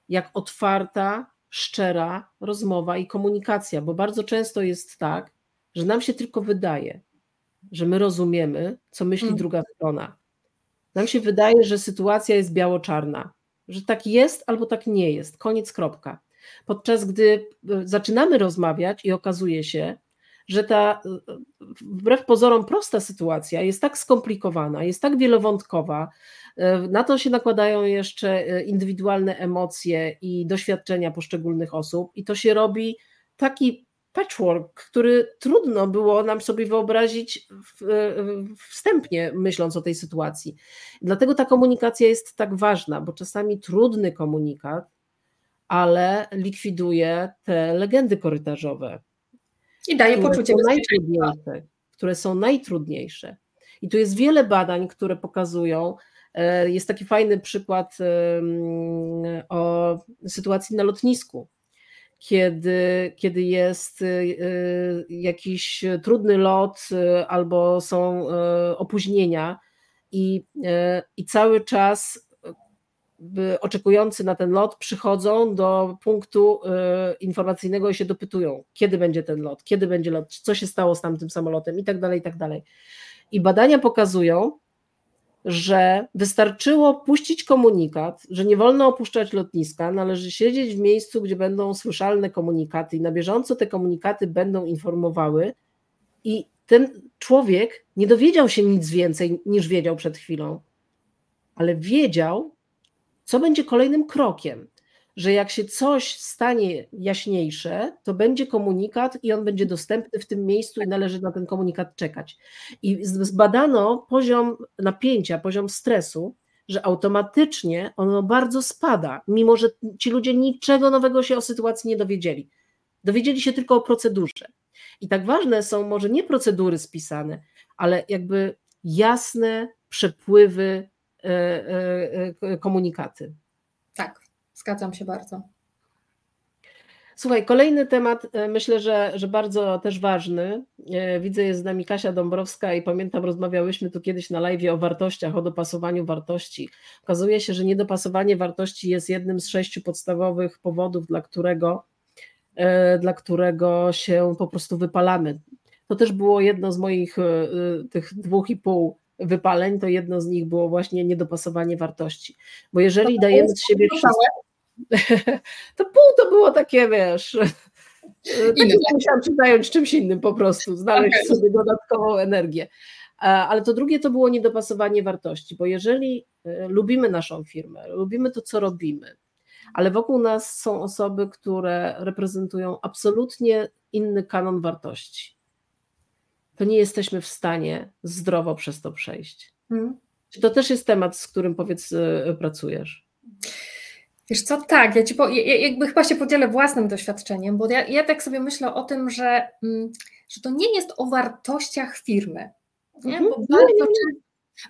jak otwarta, szczera rozmowa i komunikacja, bo bardzo często jest tak, że nam się tylko wydaje, że my rozumiemy, co myśli hmm. druga strona. Nam się wydaje, że sytuacja jest biało-czarna, że tak jest albo tak nie jest, koniec, kropka. Podczas gdy e, zaczynamy rozmawiać i okazuje się, że ta wbrew pozorom prosta sytuacja jest tak skomplikowana, jest tak wielowątkowa, E, na to się nakładają jeszcze e, indywidualne emocje i doświadczenia poszczególnych osób, i to się robi taki patchwork, który trudno było nam sobie wyobrazić wstępnie, myśląc o tej sytuacji. Dlatego ta komunikacja jest tak ważna, bo czasami trudny komunikat, ale likwiduje te legendy korytarzowe. I daje poczucie bezpieczeństwa. Które są najtrudniejsze. I tu jest wiele badań, które pokazują, E, jest taki fajny przykład o sytuacji na lotnisku, kiedy, kiedy jest e, jakiś trudny lot e, albo są opóźnienia i, i cały czas oczekujący na ten lot przychodzą do punktu informacyjnego i się dopytują, kiedy będzie ten lot, kiedy będzie lot, co się stało z tamtym samolotem i tak dalej, i tak dalej. I badania pokazują, że wystarczyło puścić komunikat, że nie wolno opuszczać lotniska, należy siedzieć w miejscu, gdzie będą słyszalne komunikaty i na bieżąco te komunikaty będą informowały i ten człowiek nie dowiedział się nic więcej niż wiedział przed chwilą, ale wiedział, co będzie kolejnym krokiem że jak się coś stanie jaśniejsze, to będzie komunikat i on będzie dostępny w tym miejscu i należy na ten komunikat czekać. I zbadano poziom napięcia, poziom stresu, że automatycznie ono bardzo spada, mimo że ci ludzie niczego nowego się o sytuacji nie dowiedzieli. Dowiedzieli się tylko o procedurze. I tak ważne są może nie procedury spisane, ale jakby jasne przepływy, komunikaty. Tak, Zgadzam się bardzo. Słuchaj, kolejny temat, e, myślę, że, że bardzo też ważny. E, widzę, jest z nami Kasia Dąbrowska i pamiętam, rozmawiałyśmy tu kiedyś na live o wartościach, o dopasowaniu wartości. Okazuje się, że niedopasowanie wartości jest jednym z sześciu podstawowych powodów, dla którego, e, dla którego się po prostu wypalamy. To też było jedno z moich tych dwóch i pół wypaleń, to jedno z nich było właśnie niedopasowanie wartości. Bo jeżeli dajemy z siebie wszystko, *laughs* to pół to było takie, wiesz, takie, musiałam się zająć czymś innym po prostu, znaleźć okay. sobie dodatkową energię. Ale to drugie to było niedopasowanie wartości, bo jeżeli e, lubimy naszą firmę, lubimy to, co robimy, ale wokół nas są osoby, które reprezentują absolutnie inny kanon wartości, to nie jesteśmy w stanie zdrowo przez to przejść. Hmm. Czy to też jest temat, z którym powiedz, e, pracujesz? Wiesz co, tak, ja ci po, ja, jakby chyba się podzielę własnym doświadczeniem, bo ja, ja tak sobie myślę o tym, że, mm, że to nie jest o wartościach firmy. Nie? Bo mhm. bardzo,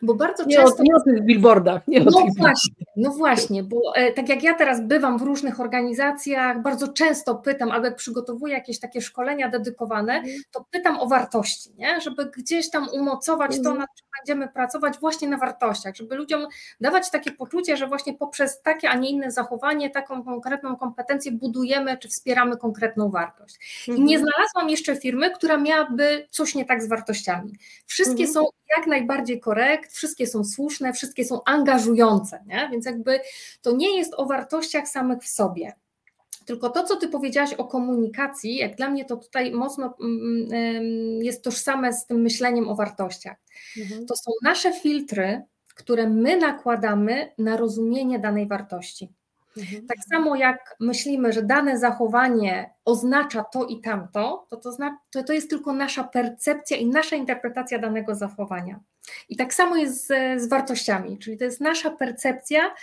bo bardzo nie często. O, nie o tych billboardach. Nie no, właśnie, no właśnie, bo e, tak jak ja teraz bywam w różnych organizacjach, bardzo często pytam, albo jak przygotowuję jakieś takie szkolenia dedykowane, mm. to pytam o wartości, nie? żeby gdzieś tam umocować mm. to, mhm. nad czym będziemy pracować, właśnie na wartościach, żeby ludziom dawać takie poczucie, że właśnie poprzez takie, a nie inne zachowanie, taką konkretną kompetencję budujemy czy wspieramy konkretną wartość. Mm. I nie mhm. znalazłam jeszcze firmy, która miałaby coś nie tak z wartościami. Wszystkie mhm. są jak najbardziej wszystkie są słuszne, wszystkie są angażujące, nie? więc jakby to nie jest o wartościach samych w sobie. Tylko to, co ty powiedziałaś o komunikacji, jak dla mnie to tutaj mocno mm, mm, jest tożsame z tym myśleniem o wartościach. Mhm. To są nasze filtry, które my nakładamy na rozumienie danej wartości. Mhm. Tak samo jak myślimy, że dane zachowanie oznacza to i tamto, to, to, to, to jest tylko nasza percepcja i nasza interpretacja danego zachowania. I tak samo jest z, z wartościami, czyli to jest nasza percepcja,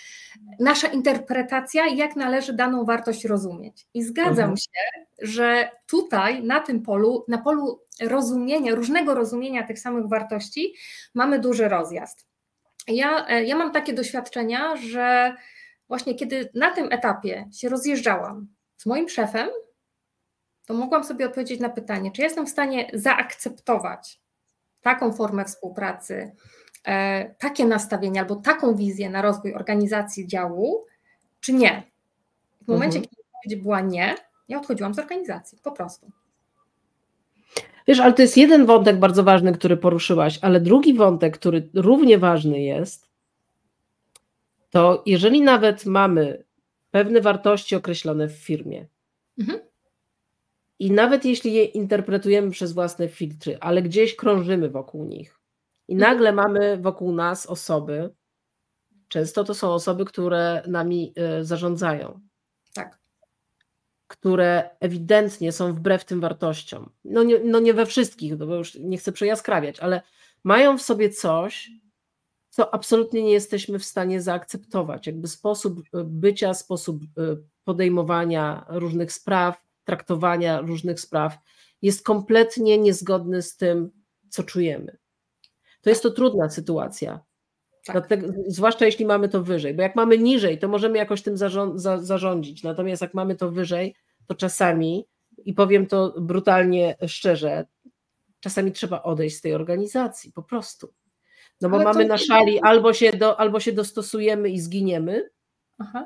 nasza interpretacja, jak należy daną wartość rozumieć. I zgadzam mhm. się, że tutaj na tym polu, na polu rozumienia, różnego rozumienia tych samych wartości, mamy duży rozjazd. Ja, e, ja mam takie doświadczenia, że właśnie kiedy na tym etapie się rozjeżdżałam z moim szefem, to mogłam sobie odpowiedzieć na pytanie, czy jestem w stanie zaakceptować taką formę współpracy, e, takie nastawienie albo taką wizję na rozwój organizacji działu, czy nie. W momencie, mhm. kiedy odpowiedź była nie, ja odchodziłam z organizacji, po prostu. Wiesz, ale to jest jeden wątek bardzo ważny, który poruszyłaś, ale drugi wątek, który równie ważny jest, to jeżeli nawet mamy pewne wartości określone w firmie mhm. I nawet jeśli je interpretujemy przez własne filtry, ale gdzieś krążymy wokół nich i mhm. nagle mamy wokół nas osoby, często to są osoby, które nami e, zarządzają. Tak. Które ewidentnie są wbrew tym wartościom. No nie, no nie we wszystkich, no bo już nie chcę przejaskrawiać, ale mają w sobie coś, co absolutnie nie jesteśmy w stanie zaakceptować. Jakby sposób e, bycia, sposób e, podejmowania różnych spraw, traktowania różnych spraw jest kompletnie niezgodny z tym, co czujemy. To jest to trudna sytuacja. Tak. Dlatego, zwłaszcza jeśli mamy to wyżej, bo jak mamy niżej, to możemy jakoś tym zarządzić. Natomiast jak mamy to wyżej, to czasami, i powiem to brutalnie szczerze, czasami trzeba odejść z tej organizacji, po prostu. No bo Ale mamy na szali albo się, do, albo się dostosujemy i zginiemy, Aha.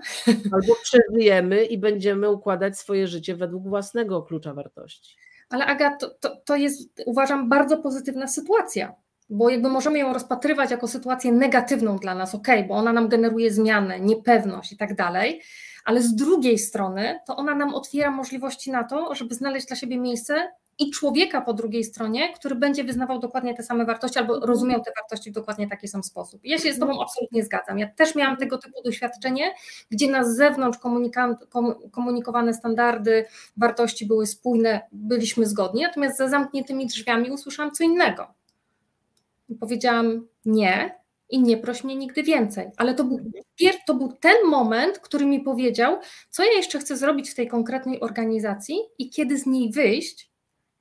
albo przeżyjemy i będziemy układać swoje życie według własnego klucza wartości. Ale Aga, to, to, to jest uważam bardzo pozytywna sytuacja, bo jakby możemy ją rozpatrywać jako sytuację negatywną dla nas, ok, bo ona nam generuje zmianę, niepewność i tak dalej, ale z drugiej strony to ona nam otwiera możliwości na to, żeby znaleźć dla siebie miejsce i człowieka po drugiej stronie, który będzie wyznawał dokładnie te same wartości albo mhm. rozumiał te wartości w dokładnie taki sam sposób. Ja się z Tobą absolutnie zgadzam. Ja też miałam tego typu doświadczenie, gdzie na zewnątrz komunikowane standardy, wartości były spójne, byliśmy zgodni, natomiast za zamkniętymi drzwiami usłyszałam co innego. Powiedziałam nie i nie proś mnie nigdy więcej. Ale to był, to był ten moment, który mi powiedział, co ja jeszcze chcę zrobić w tej konkretnej organizacji i kiedy z niej wyjść,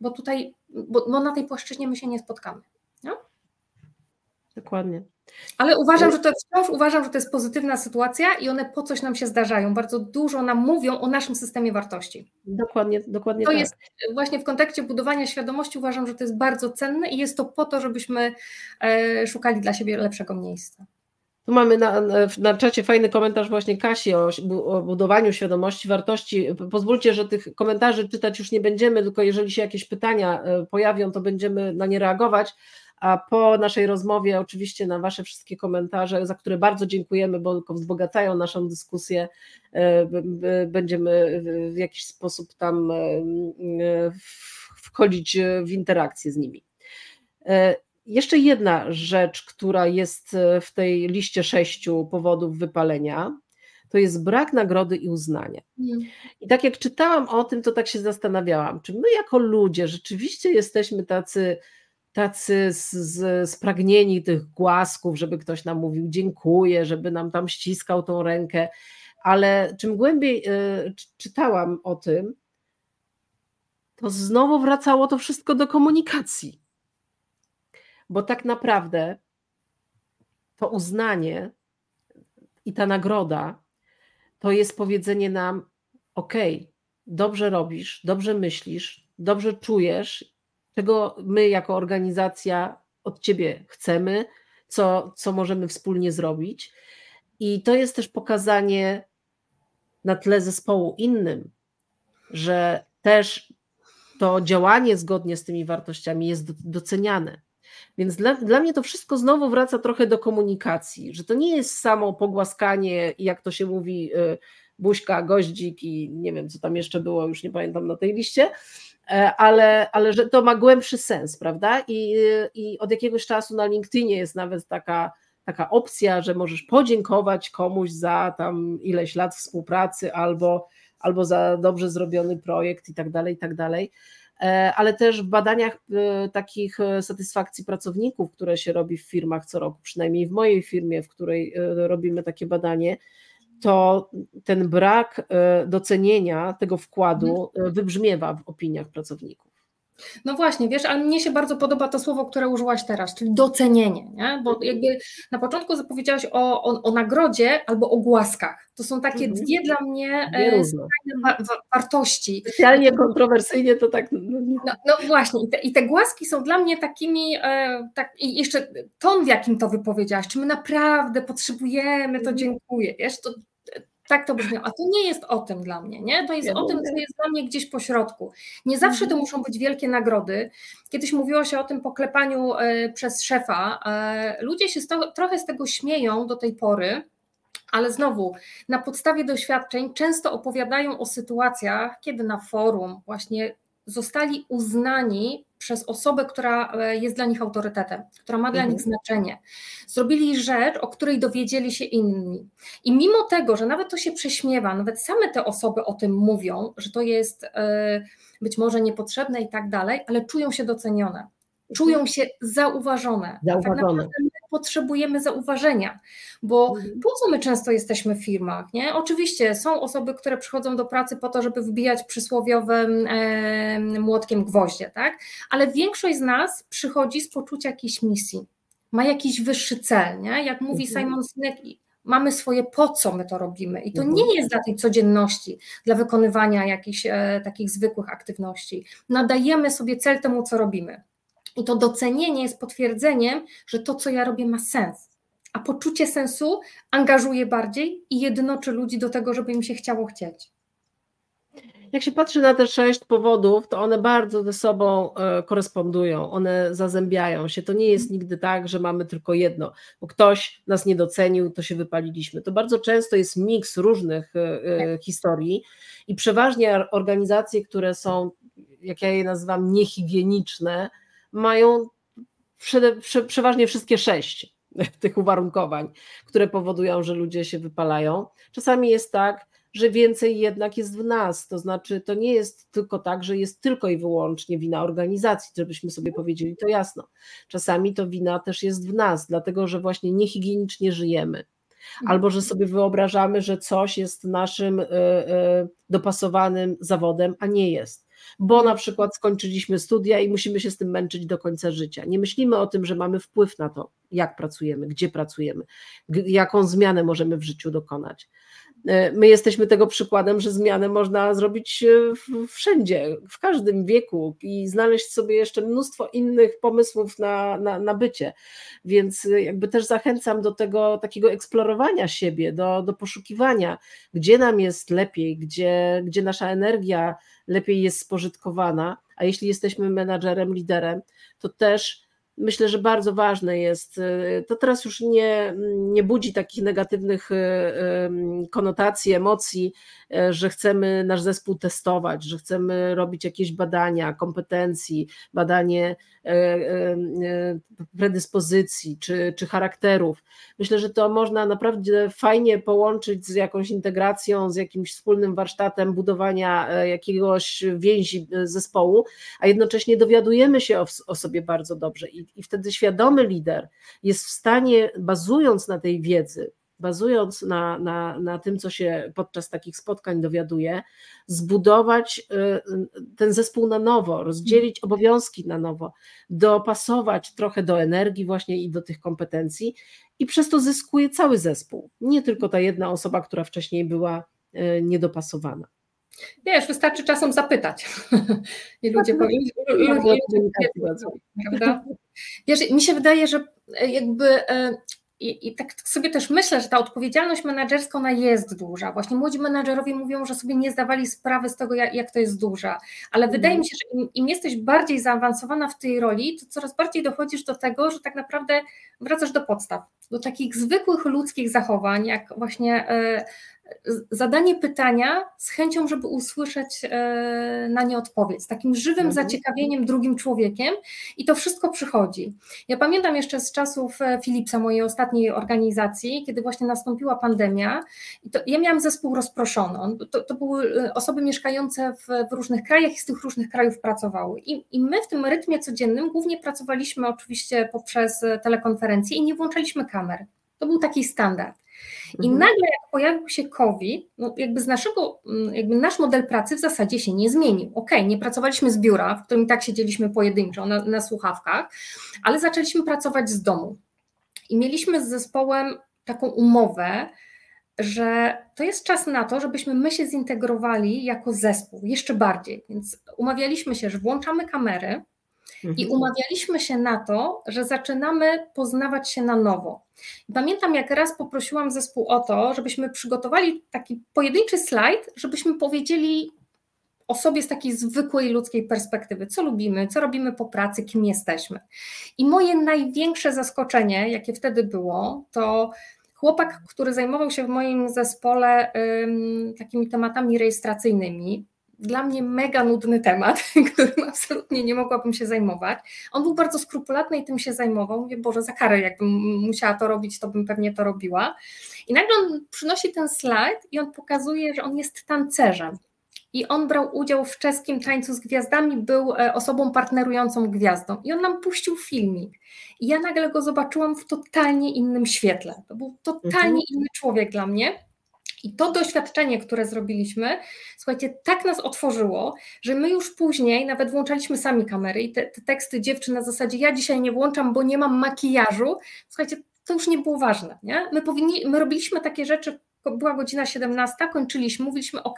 bo tutaj, bo, bo na tej płaszczyźnie my się nie spotkamy. No? Dokładnie. Ale uważam, że to wciąż uważam, że to jest pozytywna sytuacja i one po coś nam się zdarzają. Bardzo dużo nam mówią o naszym systemie wartości. Dokładnie, dokładnie to tak. jest właśnie w kontekście budowania świadomości uważam, że to jest bardzo cenne i jest to po to, żebyśmy e, szukali dla siebie lepszego miejsca. Tu mamy na, na czacie fajny komentarz właśnie Kasi o, o, budowaniu świadomości, wartości. Pozwólcie, że tych komentarzy czytać już nie będziemy, tylko jeżeli się jakieś pytania e, pojawią, to będziemy na nie reagować. A po naszej rozmowie, oczywiście na Wasze wszystkie komentarze, za które bardzo dziękujemy, bo tylko wzbogacają naszą dyskusję, e, będziemy w jakiś sposób tam e, wchodzić w interakcję z nimi. Jeszcze jedna rzecz, która jest e, w tej liście sześciu powodów wypalenia, to jest brak nagrody i uznania. Mm. I tak jak czytałam o tym, to tak się zastanawiałam, czy my jako ludzie rzeczywiście jesteśmy tacy, tacy z, z, spragnieni tych głasków, żeby ktoś nam mówił dziękuję, żeby nam tam ściskał tą rękę, ale czym głębiej y, czytałam o tym, to znowu wracało to wszystko do komunikacji bo tak naprawdę to uznanie i ta nagroda to jest powiedzenie nam: OK, dobrze robisz, dobrze myślisz, dobrze czujesz, czego my jako organizacja od ciebie chcemy, co, co możemy wspólnie zrobić. I to jest też pokazanie na tle zespołu innym, że też to działanie zgodnie z tymi wartościami jest doceniane. Więc dla, dla mnie to wszystko znowu wraca trochę do komunikacji, że to nie jest samo pogłaskanie, jak to się mówi, y, buźka, goździk i nie wiem, co tam jeszcze było, już nie pamiętam na tej liście, e, ale, ale że to ma głębszy sens, prawda? I, I od jakiegoś czasu na LinkedInie jest nawet taka, taka opcja, że możesz podziękować komuś za tam ileś lat współpracy albo, albo za dobrze zrobiony projekt i tak dalej, i tak dalej. E, ale też w badaniach e, takich e, satysfakcji pracowników, które się robi w firmach co roku, przynajmniej w mojej firmie, w której robimy takie badanie, to ten brak docenienia tego wkładu mhm. wybrzmiewa w opiniach pracowników. No właśnie, wiesz, ale mnie się bardzo podoba to słowo, które użyłaś teraz, czyli docenienie, nie? bo jakby na początku zapowiedziałaś o, o, o nagrodzie albo o głaskach. To są takie mhm. dwie dla mnie e, wa wartości. Specjalnie kontrowersyjnie to tak. No, no, no właśnie, i te, i te, głaski są dla mnie takimi, e, tak, i jeszcze ton, w jakim to wypowiedziałaś, czy my naprawdę potrzebujemy, to mhm. dziękuję, wiesz, to tak to brzmiało. A to nie jest o tym dla mnie, nie? To jest o tym, co jest dla mnie gdzieś po środku. Nie zawsze to mhm. muszą być wielkie nagrody. Kiedyś mówiło się o tym poklepaniu e, przez szefa. E, ludzie się trochę z tego śmieją do tej pory, ale znowu, na podstawie doświadczeń często opowiadają o sytuacjach, kiedy na forum właśnie zostali uznani przez osobę, która e, jest dla nich autorytetem, która ma dla mhm. nich znaczenie. Zrobili rzecz, o której dowiedzieli się inni. I mimo tego, że nawet to się prześmiewa, nawet same te osoby o tym mówią, że to jest e, być może niepotrzebne i tak dalej, ale czują się docenione czują się zauważone. Zauważone. Tak potrzebujemy zauważenia, bo mhm. po co my często jesteśmy w firmach? Nie? Oczywiście są osoby, które przychodzą do pracy po to, żeby wbijać przysłowiowym e, młotkiem gwoździe, tak? ale większość z nas przychodzi z poczucia jakiejś misji, ma jakiś wyższy cel. Nie? Jak mówi mhm. Simon Sinek, mamy swoje po co my to robimy. I to mhm. nie jest dla tej codzienności, dla wykonywania jakichś e, takich zwykłych aktywności. Nadajemy sobie cel temu, co robimy. I to docenienie jest potwierdzeniem, że to, co ja robię, ma sens. A poczucie sensu angażuje bardziej i jednoczy ludzi do tego, żeby im się chciało chcieć. Jak się patrzy na te sześć powodów, to one bardzo ze sobą e, korespondują, one zazębiają się. To nie jest nigdy tak, że mamy tylko jedno, bo ktoś nas nie docenił, to się wypaliliśmy. To bardzo często jest miks różnych e, e, historii i przeważnie organizacje, które są, jak ja je nazywam, niehigieniczne, mają przeważnie wszystkie sześć *laughs* tych uwarunkowań, które powodują, że ludzie się wypalają. Czasami jest tak, że więcej jednak jest w nas. To znaczy, to nie jest tylko tak, że jest tylko i wyłącznie wina organizacji, żebyśmy sobie powiedzieli to jasno. Czasami to wina też jest w nas, dlatego że właśnie niehigienicznie żyjemy. Albo że sobie wyobrażamy, że coś jest naszym y, y, dopasowanym zawodem, a nie jest bo na przykład skończyliśmy studia i musimy się z tym męczyć do końca życia. Nie myślimy o tym, że mamy wpływ na to, jak pracujemy, gdzie pracujemy, jaką zmianę możemy w życiu dokonać. E, my jesteśmy tego przykładem, że zmianę można zrobić e, wszędzie, w każdym wieku i znaleźć sobie jeszcze mnóstwo innych pomysłów na, na, na bycie. Więc e, jakby też zachęcam do tego takiego eksplorowania siebie, do, do poszukiwania, gdzie nam jest lepiej, gdzie, gdzie nasza energia lepiej jest spożytkowana. A jeśli jesteśmy menadżerem, liderem, to też myślę, że bardzo ważne jest, y, to teraz już nie, nie budzi takich negatywnych y, konotacji, emocji, y, że chcemy nasz zespół testować, że chcemy robić jakieś badania kompetencji, badanie predyspozycji czy, czy charakterów. Myślę, że to można naprawdę fajnie połączyć z jakąś integracją, z jakimś wspólnym warsztatem budowania jakiegoś więzi zespołu, a jednocześnie dowiadujemy się o, o sobie bardzo dobrze i i, wtedy świadomy lider jest w stanie, bazując na tej wiedzy, bazując na, na, na tym, co się podczas takich spotkań dowiaduje, zbudować y, ten zespół na nowo, rozdzielić obowiązki na nowo, dopasować trochę do energii właśnie i do tych kompetencji i przez to zyskuje cały zespół, nie tylko ta jedna osoba, która wcześniej była y, niedopasowana. Wiesz, wystarczy czasem zapytać. *laughs* I ludzie tak, powiedzą, prawda? Wiesz, mi się wydaje, że jakby e, i, I, tak sobie też myślę, że ta odpowiedzialność menedżerska ona jest duża. Właśnie młodzi menedżerowie mówią, że sobie nie zdawali sprawy z tego, jak, jak to jest duża. Ale mhm. wydaje mi się, że im, im, jesteś bardziej zaawansowana w tej roli, to coraz bardziej dochodzisz do tego, że tak naprawdę wracasz do podstaw, do takich zwykłych ludzkich zachowań, jak właśnie e, zadanie pytania z chęcią, żeby usłyszeć e, na nie odpowiedź, z takim żywym mhm. zaciekawieniem drugim człowiekiem i to wszystko przychodzi. Ja pamiętam jeszcze z czasów e, Philipsa, mojej ostatniej organizacji, kiedy właśnie nastąpiła pandemia, i to, ja miałam zespół rozproszony. To, to były e, osoby mieszkające w, w, różnych krajach i z tych różnych krajów pracowały. I, I my w tym rytmie codziennym głównie pracowaliśmy oczywiście poprzez telekonferencje i nie włączaliśmy kamer. To był taki standard. I mhm. nagle jak pojawił się COVID, no jakby z naszego, mm, jakby nasz model pracy w zasadzie się nie zmienił. Ok, nie pracowaliśmy z biura, w którym i tak siedzieliśmy pojedynczo na, na słuchawkach, ale zaczęliśmy pracować z domu. I mieliśmy z zespołem taką umowę, że to jest czas na to, żebyśmy my się zintegrowali jako zespół jeszcze bardziej. Więc umawialiśmy się, że włączamy kamery, i mhm. umawialiśmy się na to, że zaczynamy poznawać się na nowo. I pamiętam, jak raz poprosiłam zespół o to, żebyśmy przygotowali taki pojedynczy slajd, żebyśmy powiedzieli o sobie z takiej zwykłej ludzkiej perspektywy, co lubimy, co robimy po pracy, kim jesteśmy. I moje największe zaskoczenie, jakie wtedy było, to chłopak, który zajmował się w moim zespole takimi tematami rejestracyjnymi, dla mnie mega nudny temat, *laughs* którym absolutnie nie mogłabym się zajmować. On był bardzo skrupulatny i tym się zajmował. Mówię, Boże, za karę, jakbym musiała to robić, to bym pewnie to robiła. I nagle on przynosi ten slajd i on pokazuje, że on jest tancerzem. I on brał udział w czeskim tańcu z gwiazdami, był e, osobą partnerującą gwiazdą. I on nam puścił filmik. I ja nagle go zobaczyłam w totalnie innym świetle. To był totalnie mhm. inny człowiek dla mnie. I to doświadczenie, które zrobiliśmy, słuchajcie, tak nas otworzyło, że my już później nawet włączaliśmy sami kamery i te, te teksty dziewczyn na zasadzie ja dzisiaj nie włączam, bo nie mam makijażu. Słuchajcie, to już nie było ważne. Nie? My, powinni, my robiliśmy takie rzeczy, była godzina 17, kończyliśmy, mówiliśmy ok,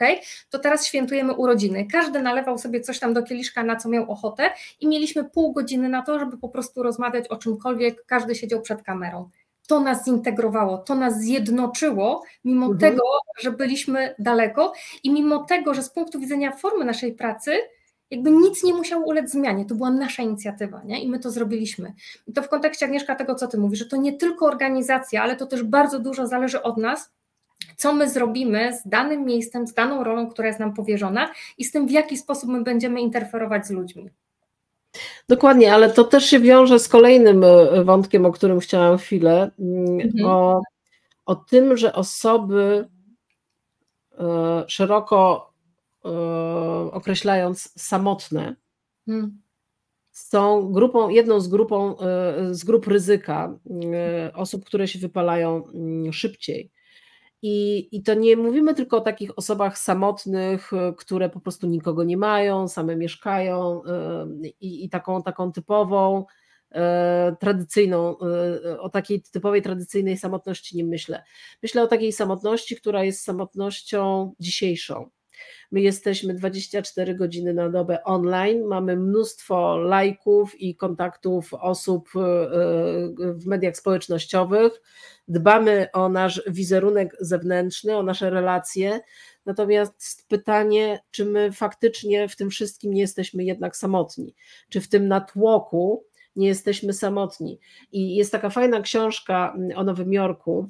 to teraz świętujemy urodziny. Każdy nalewał sobie coś tam do kieliszka, na co miał ochotę i mieliśmy pół godziny na to, żeby po prostu rozmawiać o czymkolwiek, każdy siedział przed kamerą. To nas zintegrowało, to nas zjednoczyło, mimo mhm. tego, że byliśmy daleko i mimo tego, że z punktu widzenia formy naszej pracy, jakby nic nie musiało ulec zmianie, to była nasza inicjatywa nie? i my to zrobiliśmy. I to w kontekście Agnieszka tego, co ty mówisz, że to nie tylko organizacja, ale to też bardzo dużo zależy od nas, co my zrobimy z danym miejscem, z daną rolą, która jest nam powierzona i z tym, w jaki sposób my będziemy interferować z ludźmi. Dokładnie, ale to też się wiąże z kolejnym e, wątkiem, o którym chciałam chwilę, mm, mhm. o, o tym, że osoby e, szeroko e, określając samotne, hmm. są grupą, jedną z, grupą, z grup ryzyka osób, które się wypalają mm, szybciej. I, I to nie mówimy tylko o takich osobach samotnych, e, które po prostu nikogo nie mają, same mieszkają e, i, i taką, taką typową, e, tradycyjną, o takiej typowej tradycyjnej samotności nie myślę. Myślę o takiej samotności, która jest samotnością dzisiejszą. My jesteśmy 24 godziny na dobę online, mamy mnóstwo lajków i kontaktów osób w mediach społecznościowych dbamy o nasz wizerunek zewnętrzny, o nasze relacje. Natomiast pytanie, czy my faktycznie w tym wszystkim nie jesteśmy jednak samotni? Czy w tym natłoku nie jesteśmy samotni? I jest taka fajna książka o Nowym Jorku,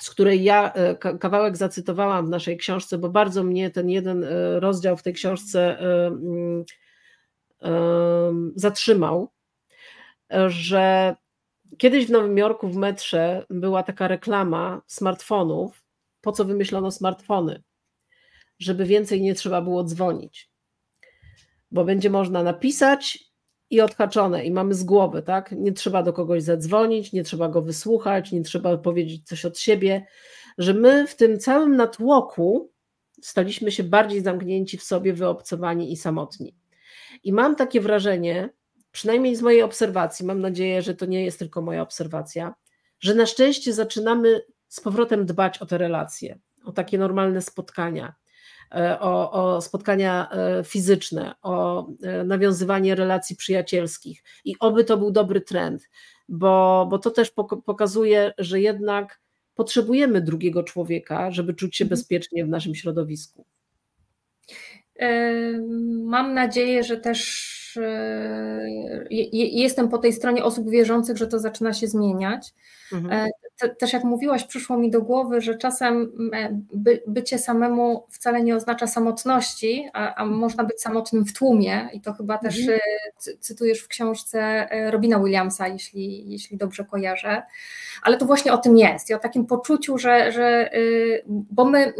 z której ja e, kawałek zacytowałam w naszej książce, bo bardzo mnie ten jeden e, rozdział w tej książce e, mm, zatrzymał, że Kiedyś w Nowym Jorku w metrze była taka reklama smartfonów. Po co wymyślono smartfony? Żeby więcej nie trzeba było dzwonić. Bo będzie można napisać i odhaczone, i mamy z głowy, tak? Nie trzeba do kogoś zadzwonić, nie trzeba go wysłuchać, nie trzeba powiedzieć coś od siebie, że my w tym całym natłoku staliśmy się bardziej zamknięci w sobie, wyobcowani i samotni. I mam takie wrażenie, przynajmniej z mojej obserwacji, mam nadzieję, że to nie jest tylko moja obserwacja, że na szczęście zaczynamy z powrotem dbać o te relacje, o takie normalne spotkania, o, o, spotkania e, fizyczne, o e, nawiązywanie relacji przyjacielskich. I oby to był dobry trend, bo, bo to też pokazuje, że jednak potrzebujemy drugiego człowieka, żeby czuć się mhm. bezpiecznie w naszym środowisku. Mam nadzieję, że też jestem po tej stronie osób wierzących, że to zaczyna się zmieniać. Mhm. E, też jak mówiłaś, przyszło mi do głowy, że czasem e, by, bycie samemu wcale nie oznacza samotności, a, a, można być samotnym w tłumie i to chyba też mhm. E, cytujesz w książce Robina Williamsa, jeśli, jeśli dobrze kojarzę, ale to właśnie o tym jest i o takim poczuciu, że, że y, bo my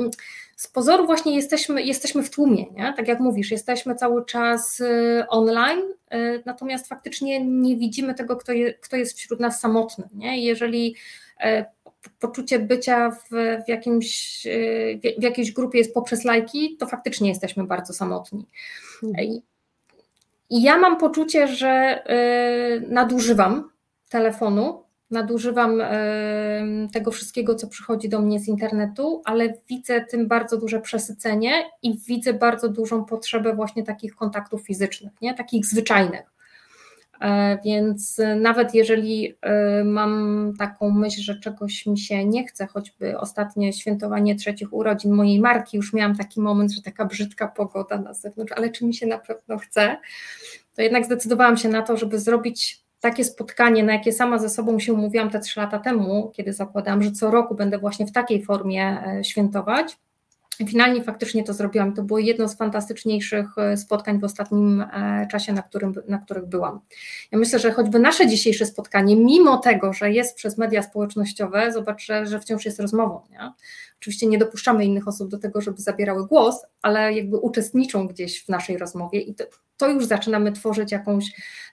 z pozoru właśnie jesteśmy, jesteśmy w tłumie, nie? tak jak mówisz, jesteśmy cały czas y, online, y, natomiast faktycznie nie widzimy tego, kto, je, kto jest wśród nas samotny. Nie? Jeżeli e, poczucie bycia w, w, jakimś, y, w jakiejś grupie jest poprzez lajki, to faktycznie jesteśmy bardzo samotni. Mhm. I ja mam poczucie, że nadużywam telefonu, nadużywam tego wszystkiego, co przychodzi do mnie z internetu, ale widzę tym bardzo duże przesycenie i widzę bardzo dużą potrzebę właśnie takich kontaktów fizycznych, nie? takich zwyczajnych. E, więc nawet jeżeli e, mam taką myśl, że czegoś mi się nie chce, choćby ostatnie świętowanie trzecich urodzin mojej marki, już miałam taki moment, że taka brzydka pogoda na zewnątrz, ale czy mi się na pewno chce, to jednak zdecydowałam się na to, żeby zrobić takie spotkanie, na jakie sama ze sobą się umówiłam te trzy lata temu, kiedy zakładałam, że co roku będę właśnie w takiej formie e, świętować. Finalnie faktycznie to zrobiłam. To było jedno z fantastyczniejszych e, spotkań w ostatnim e, czasie, na, którym, na których byłam. Ja myślę, że choćby nasze dzisiejsze spotkanie, mimo tego, że jest przez media społecznościowe, zobaczę, że wciąż jest rozmową. Nie? Oczywiście nie dopuszczamy innych osób do tego, żeby zabierały głos, ale jakby uczestniczą gdzieś w naszej rozmowie i to, to już zaczynamy tworzyć jakąś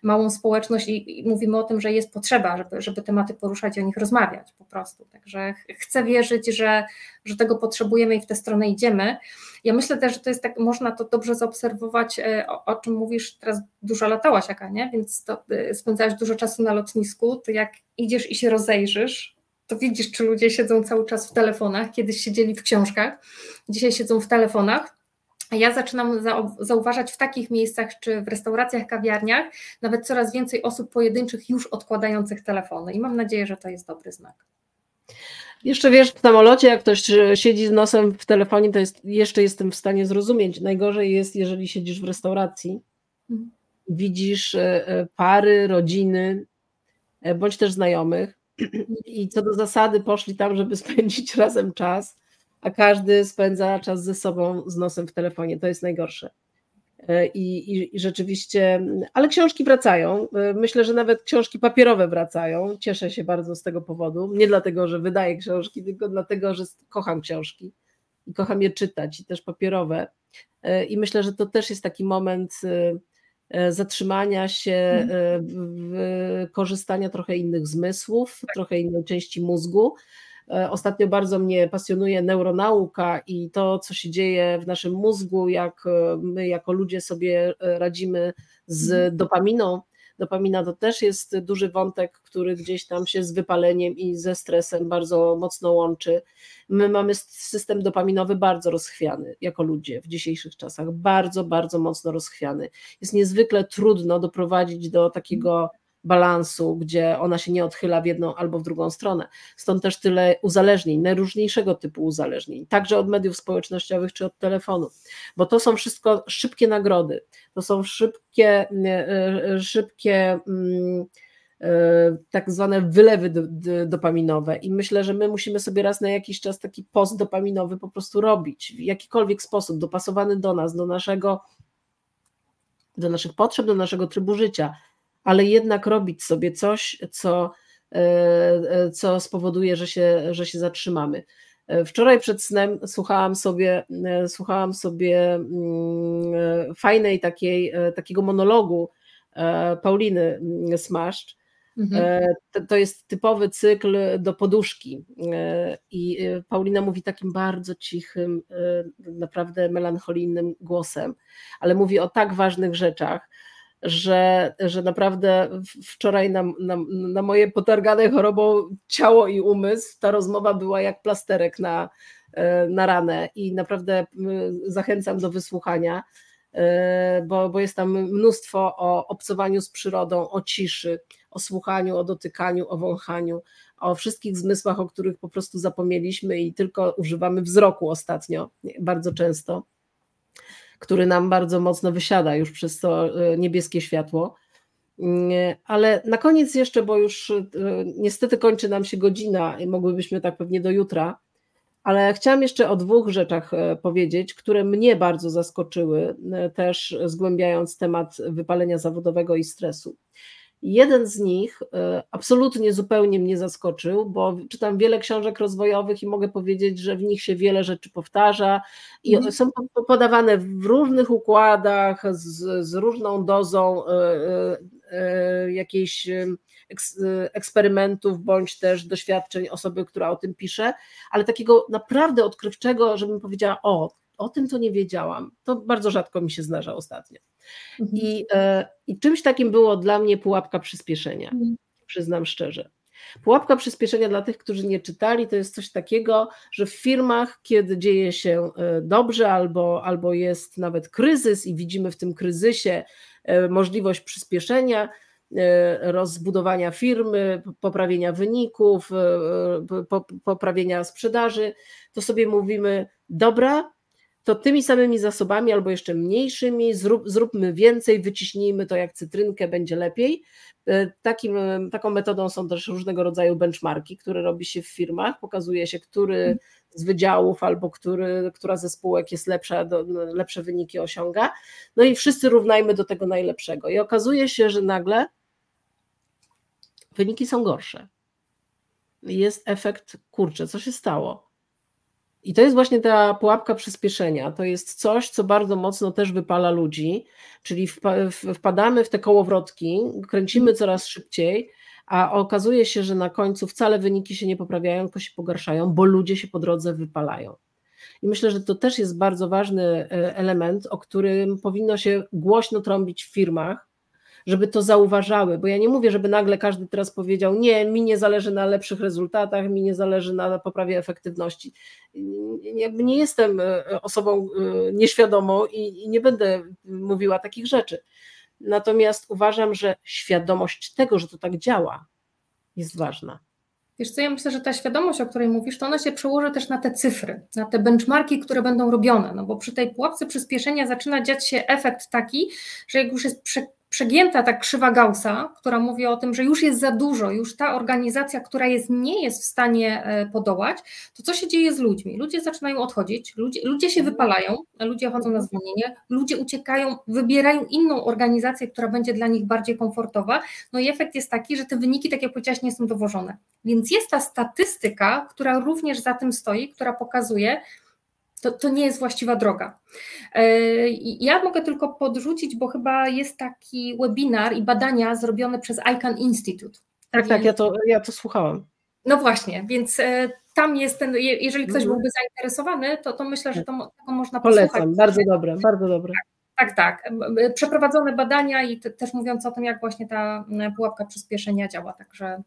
małą społeczność i, i, mówimy o tym, że jest potrzeba, żeby, żeby tematy poruszać i o nich rozmawiać po prostu. Także chcę wierzyć, że, że tego potrzebujemy i w tę stronę idziemy. Ja myślę też, że to jest tak, można to dobrze zaobserwować, e, o, o czym mówisz, teraz dużo latałaś, Aka, nie? więc to, e, spędzałaś dużo czasu na lotnisku, to jak idziesz i się rozejrzysz, to widzisz, czy ludzie siedzą cały czas w telefonach, kiedyś siedzieli w książkach, dzisiaj siedzą w telefonach ja zaczynam zauważać w takich miejscach, czy w restauracjach, kawiarniach, nawet coraz więcej osób pojedynczych już odkładających telefony i mam nadzieję, że to jest dobry znak. Jeszcze wiesz, w samolocie, jak ktoś siedzi z nosem w telefonie, to jest, jeszcze jestem w stanie zrozumieć. Najgorzej jest, jeżeli siedzisz w restauracji, mhm. widzisz e, e, pary, rodziny, e, bądź też znajomych i co do zasady poszli tam, żeby spędzić *laughs* razem czas a każdy spędza czas ze sobą z nosem w telefonie. To jest najgorsze. E, I, i, I, rzeczywiście, ale książki wracają. E, myślę, że nawet książki papierowe wracają. Cieszę się bardzo z tego powodu. Nie dlatego, że wydaję książki, tylko dlatego, że kocham książki i kocham je czytać, i też papierowe. E, I myślę, że to też jest taki moment zatrzymania się, mhm. korzystania trochę innych zmysłów, trochę innej części mózgu E, ostatnio bardzo mnie pasjonuje neuronauka i to, co się dzieje w naszym mózgu, jak e, my jako ludzie sobie e, radzimy z mhm. dopaminą. Dopamina to też jest duży wątek, który gdzieś tam się z wypaleniem i ze stresem bardzo mocno łączy. My mamy system dopaminowy bardzo rozchwiany jako ludzie w dzisiejszych czasach, bardzo, bardzo mocno rozchwiany. Jest niezwykle trudno doprowadzić do takiego balansu, gdzie ona się nie odchyla w jedną albo w drugą stronę. Stąd też tyle uzależnień, najróżniejszego typu uzależnień, także od mediów społecznościowych czy od telefonu, bo to są wszystko szybkie nagrody, to są szybkie, e, e, szybkie mm, e, tak zwane wylewy dopaminowe i myślę, że my musimy sobie raz na jakiś czas taki post dopaminowy po prostu robić w jakikolwiek sposób, dopasowany do nas, do naszego do naszych potrzeb, do naszego trybu życia, ale jednak robić sobie coś, co, e, e, co spowoduje, że się, że się zatrzymamy. E, wczoraj przed snem słuchałam sobie, słuchałam sobie mm, fajnej takiej, takiego monologu Pauliny Smaszcz. Mhm. To jest typowy cykl do poduszki. I Paulina mówi takim bardzo cichym, naprawdę melancholijnym głosem, ale mówi o tak ważnych rzeczach że, że naprawdę wczoraj na, na, na moje potargane chorobą ciało i umysł ta rozmowa była jak plasterek na, e, na ranę i naprawdę zachęcam do wysłuchania, e, bo, bo jest tam mnóstwo o obcowaniu z przyrodą, o ciszy, o słuchaniu, o dotykaniu, o wąchaniu, o wszystkich zmysłach, o których po prostu zapomnieliśmy i tylko używamy wzroku ostatnio, bardzo często który nam bardzo mocno wysiada już przez to e, niebieskie światło. Mm, ale na koniec jeszcze, bo już e, niestety kończy nam się godzina i mogłybyśmy tak pewnie do jutra, ale chciałam jeszcze o dwóch rzeczach e, powiedzieć, które mnie bardzo zaskoczyły, też zgłębiając temat wypalenia zawodowego i stresu. Jeden z nich e, absolutnie zupełnie mnie zaskoczył, bo czytam wiele książek rozwojowych i mogę powiedzieć, że w nich się wiele rzeczy powtarza i mm. są podawane w różnych układach, z, z różną dozą e, e, jakiejś eksperymentów bądź też doświadczeń osoby, która o tym pisze, ale takiego naprawdę odkrywczego, żebym powiedziała, o, o tym to nie wiedziałam. To bardzo rzadko mi się zdarza ostatnio. Mhm. I, e, I czymś takim było dla mnie pułapka przyspieszenia, mhm. przyznam szczerze. Pułapka przyspieszenia dla tych, którzy nie czytali, to jest coś takiego, że w firmach, kiedy dzieje się e, dobrze albo, albo jest nawet kryzys i widzimy w tym kryzysie e, możliwość przyspieszenia, rozbudowania firmy, poprawienia wyników, poprawienia sprzedaży, to sobie mówimy: Dobra, to tymi samymi zasobami albo jeszcze mniejszymi zrób, zróbmy więcej, wyciśnijmy to jak cytrynkę, będzie lepiej. E, takim, e, taką metodą są też różnego rodzaju benchmarki, które robi się w firmach. Pokazuje się, który z wydziałów albo który, która ze spółek jest lepsza, do, lepsze wyniki osiąga. No i wszyscy równajmy do tego najlepszego. I okazuje się, że nagle wyniki są gorsze. Jest efekt, kurczę, co się stało? I to jest właśnie ta pułapka przyspieszenia. To jest coś, co bardzo mocno też wypala ludzi, czyli wpadamy w te kołowrotki, kręcimy coraz szybciej, a okazuje się, że na końcu wcale wyniki się nie poprawiają, tylko się pogarszają, bo ludzie się po drodze wypalają. I myślę, że to też jest bardzo ważny e, element, o którym powinno się głośno trąbić w firmach, żeby to zauważały, bo ja nie mówię, żeby nagle każdy teraz powiedział, nie, mi nie zależy na lepszych rezultatach, mi nie zależy na poprawie efektywności. Jakby nie jestem e, osobą e, nieświadomą i, nie będę mówiła takich rzeczy. Natomiast uważam, że świadomość tego, że to tak działa, jest ważna. Wiesz co, ja myślę, że ta świadomość, o której mówisz, to ona się przełoży też na te cyfry, na te benchmarki, które będą robione, no bo przy tej pułapce przyspieszenia zaczyna dziać się efekt taki, że jak już jest prze, przegięta ta krzywa Gaussa, która mówi o tym, że już jest za dużo, już ta organizacja, która jest, nie jest w stanie e, podołać, to co się dzieje z ludźmi? Ludzie zaczynają odchodzić, ludzie, ludzie się wypalają, ludzie chodzą na zwolnienie, ludzie uciekają, wybierają inną organizację, która będzie dla nich bardziej komfortowa, no i efekt jest taki, że te wyniki, tak jak powiedziałaś, nie są dowożone. Więc jest ta statystyka, która również za tym stoi, która pokazuje, to, to nie jest właściwa droga. E, ja mogę tylko podrzucić, bo chyba jest taki webinar i badania zrobione przez ICANN Institute. Tak, tak, ja to, ja to słuchałam. No właśnie, więc e, tam jest ten, jeżeli ktoś mhm. byłby zainteresowany, to, to myślę, że to, tego można Polecam, posłuchać. bardzo dobre, bardzo dobre. Tak, tak, tak. Przeprowadzone badania i te, też mówiąc o tym, jak właśnie ta pułapka przyspieszenia działa, także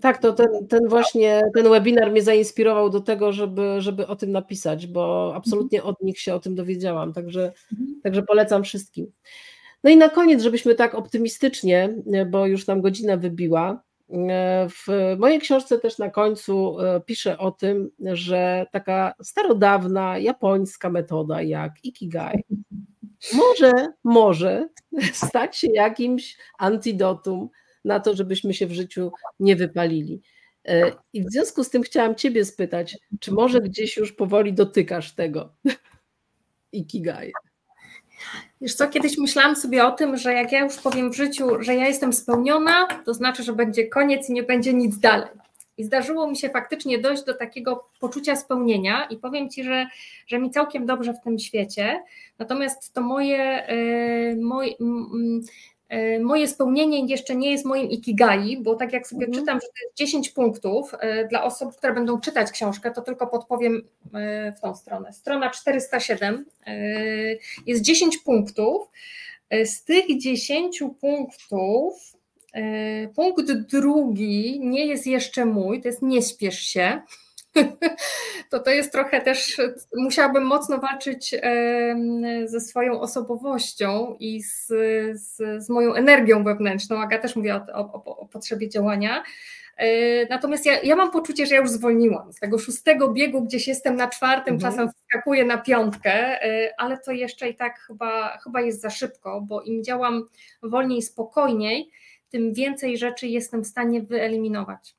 tak, to ten, ten właśnie ten webinar mnie zainspirował do tego, żeby, żeby o tym napisać, bo absolutnie od nich się o tym dowiedziałam, także, mhm. także polecam wszystkim. No i na koniec, żebyśmy tak optymistycznie, bo już nam godzina wybiła, w mojej książce też na końcu e, piszę o tym, że taka starodawna japońska metoda jak Ikigai *laughs* może, może stać się jakimś antidotum na to, żebyśmy się w życiu nie wypalili. E, I w związku z tym chciałam Ciebie spytać, czy może gdzieś już powoli dotykasz tego *laughs* Ikigai? Wiesz co, kiedyś myślałam sobie o tym, że jak ja już powiem w życiu, że ja jestem spełniona, to znaczy, że będzie koniec i nie będzie nic dalej. I zdarzyło mi się faktycznie dojść do takiego poczucia spełnienia i powiem Ci, że, że mi całkiem dobrze w tym świecie. Natomiast to moje, yy, moje, E, moje spełnienie jeszcze nie jest moim ikigai, bo tak jak sobie mhm. czytam, że to jest 10 punktów e, dla osób, które będą czytać książkę, to tylko podpowiem e, w tą stronę. Strona 407 jest 10 punktów. Z tych 10 punktów punkt drugi nie jest jeszcze mój, to jest nie spiesz się *laughs* to to jest trochę też, musiałabym mocno walczyć ze swoją osobowością i z, z, z moją energią wewnętrzną. Aga też mówiła o, o, o potrzebie działania. E, natomiast ja, ja, mam poczucie, że ja już zwolniłam. Z tego szóstego biegu gdzieś jestem na czwartym, mhm. czasem wskakuję na piątkę, e, ale to jeszcze i tak chyba, chyba jest za szybko, bo im działam wolniej, spokojniej, tym więcej rzeczy jestem w stanie wyeliminować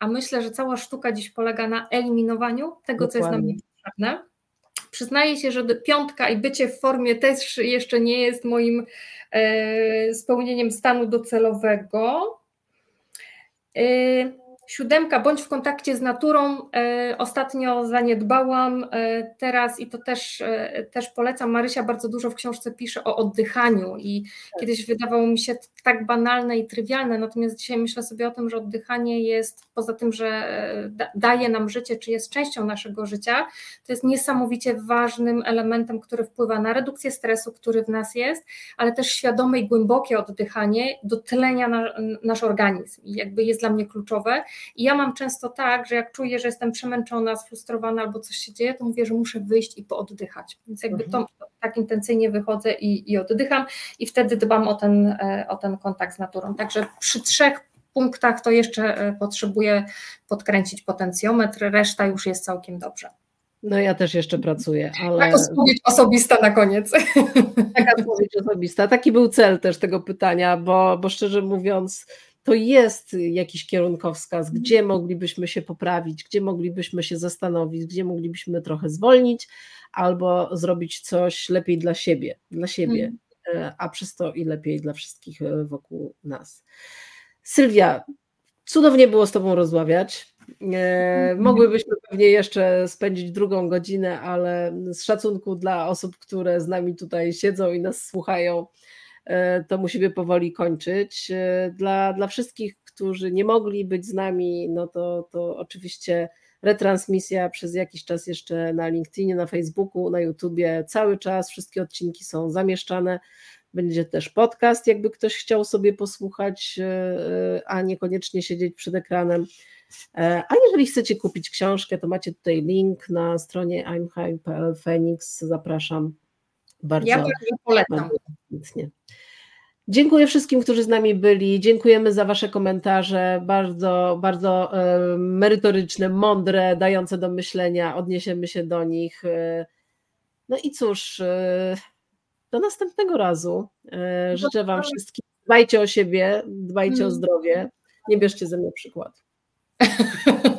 a myślę, że cała sztuka dziś polega na eliminowaniu tego, Dokładnie. co jest nam niepotrzebne. Przyznaję się, że piątka i bycie w formie też jeszcze nie jest moim e, spełnieniem stanu docelowego. E, Siódemka, bądź w kontakcie z naturą. E, ostatnio zaniedbałam e, teraz i to też, e, też polecam. Marysia bardzo dużo w książce pisze o oddychaniu i tak. kiedyś wydawało mi się tak banalne i trywialne, natomiast dzisiaj myślę sobie o tym, że oddychanie jest, poza tym, że daje nam życie, czy jest częścią naszego życia, to jest niesamowicie ważnym elementem, który wpływa na redukcję stresu, który w nas jest, ale też świadome i głębokie oddychanie dotlenia na, nasz organizm i jakby jest dla mnie kluczowe. I ja mam często tak, że jak czuję, że jestem przemęczona, sfrustrowana albo coś się dzieje, to mówię, że muszę wyjść i pooddychać. Więc jakby to mhm. tak intencyjnie wychodzę i, i oddycham i wtedy dbam o ten, e, o ten kontakt z naturą. Także przy trzech punktach to jeszcze e, potrzebuję podkręcić potencjometr, reszta już jest całkiem dobrze. No ja też jeszcze pracuję, ale... Taka odpowiedź osobista na koniec. Taka odpowiedź osobista. Taki był cel też tego pytania, bo, bo szczerze mówiąc to jest jakiś kierunkowskaz, mhm. gdzie moglibyśmy się poprawić, gdzie moglibyśmy się zastanowić, gdzie moglibyśmy trochę zwolnić albo zrobić coś lepiej dla siebie, dla siebie, mhm. a przez to i lepiej dla wszystkich e, wokół nas. Sylwia, cudownie było z Tobą rozmawiać. E, mhm. Mogłybyśmy pewnie jeszcze spędzić drugą godzinę, ale z szacunku dla osób, które z nami tutaj siedzą i nas słuchają, E, to musimy powoli kończyć. E, dla, dla wszystkich, którzy nie mogli być z nami, no to, to oczywiście retransmisja przez jakiś czas jeszcze na LinkedInie, na Facebooku, na YouTubie. Cały czas wszystkie odcinki są zamieszczane. Będzie też podcast, jakby ktoś chciał sobie posłuchać, a niekoniecznie siedzieć przed ekranem. A jeżeli chcecie kupić książkę, to macie tutaj link na stronie imhigh.pl Phoenix. Zapraszam bardzo. Ja bardzo polecam. Bardzo Dziękuję wszystkim, którzy z nami byli. Dziękujemy za Wasze komentarze, bardzo, bardzo e, merytoryczne, mądre, dające do myślenia. Odniesiemy się do nich. E, no i cóż, e, do następnego razu. Życzę Wam wszystkim. Dbajcie o siebie, dbajcie o mm. zdrowie. Nie bierzcie ze mnie przykład. *laughs*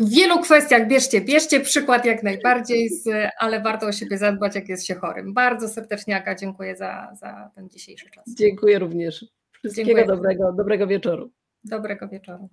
W wielu kwestiach bierzcie, bierzcie przykład jak najbardziej, z, ale warto o siebie zadbać, jak jest się chorym. Bardzo serdecznie Aga dziękuję za, za ten dzisiejszy czas. Dziękuję również. Wszystkiego dziękuję. dobrego, dobrego wieczoru. Dobrego wieczoru.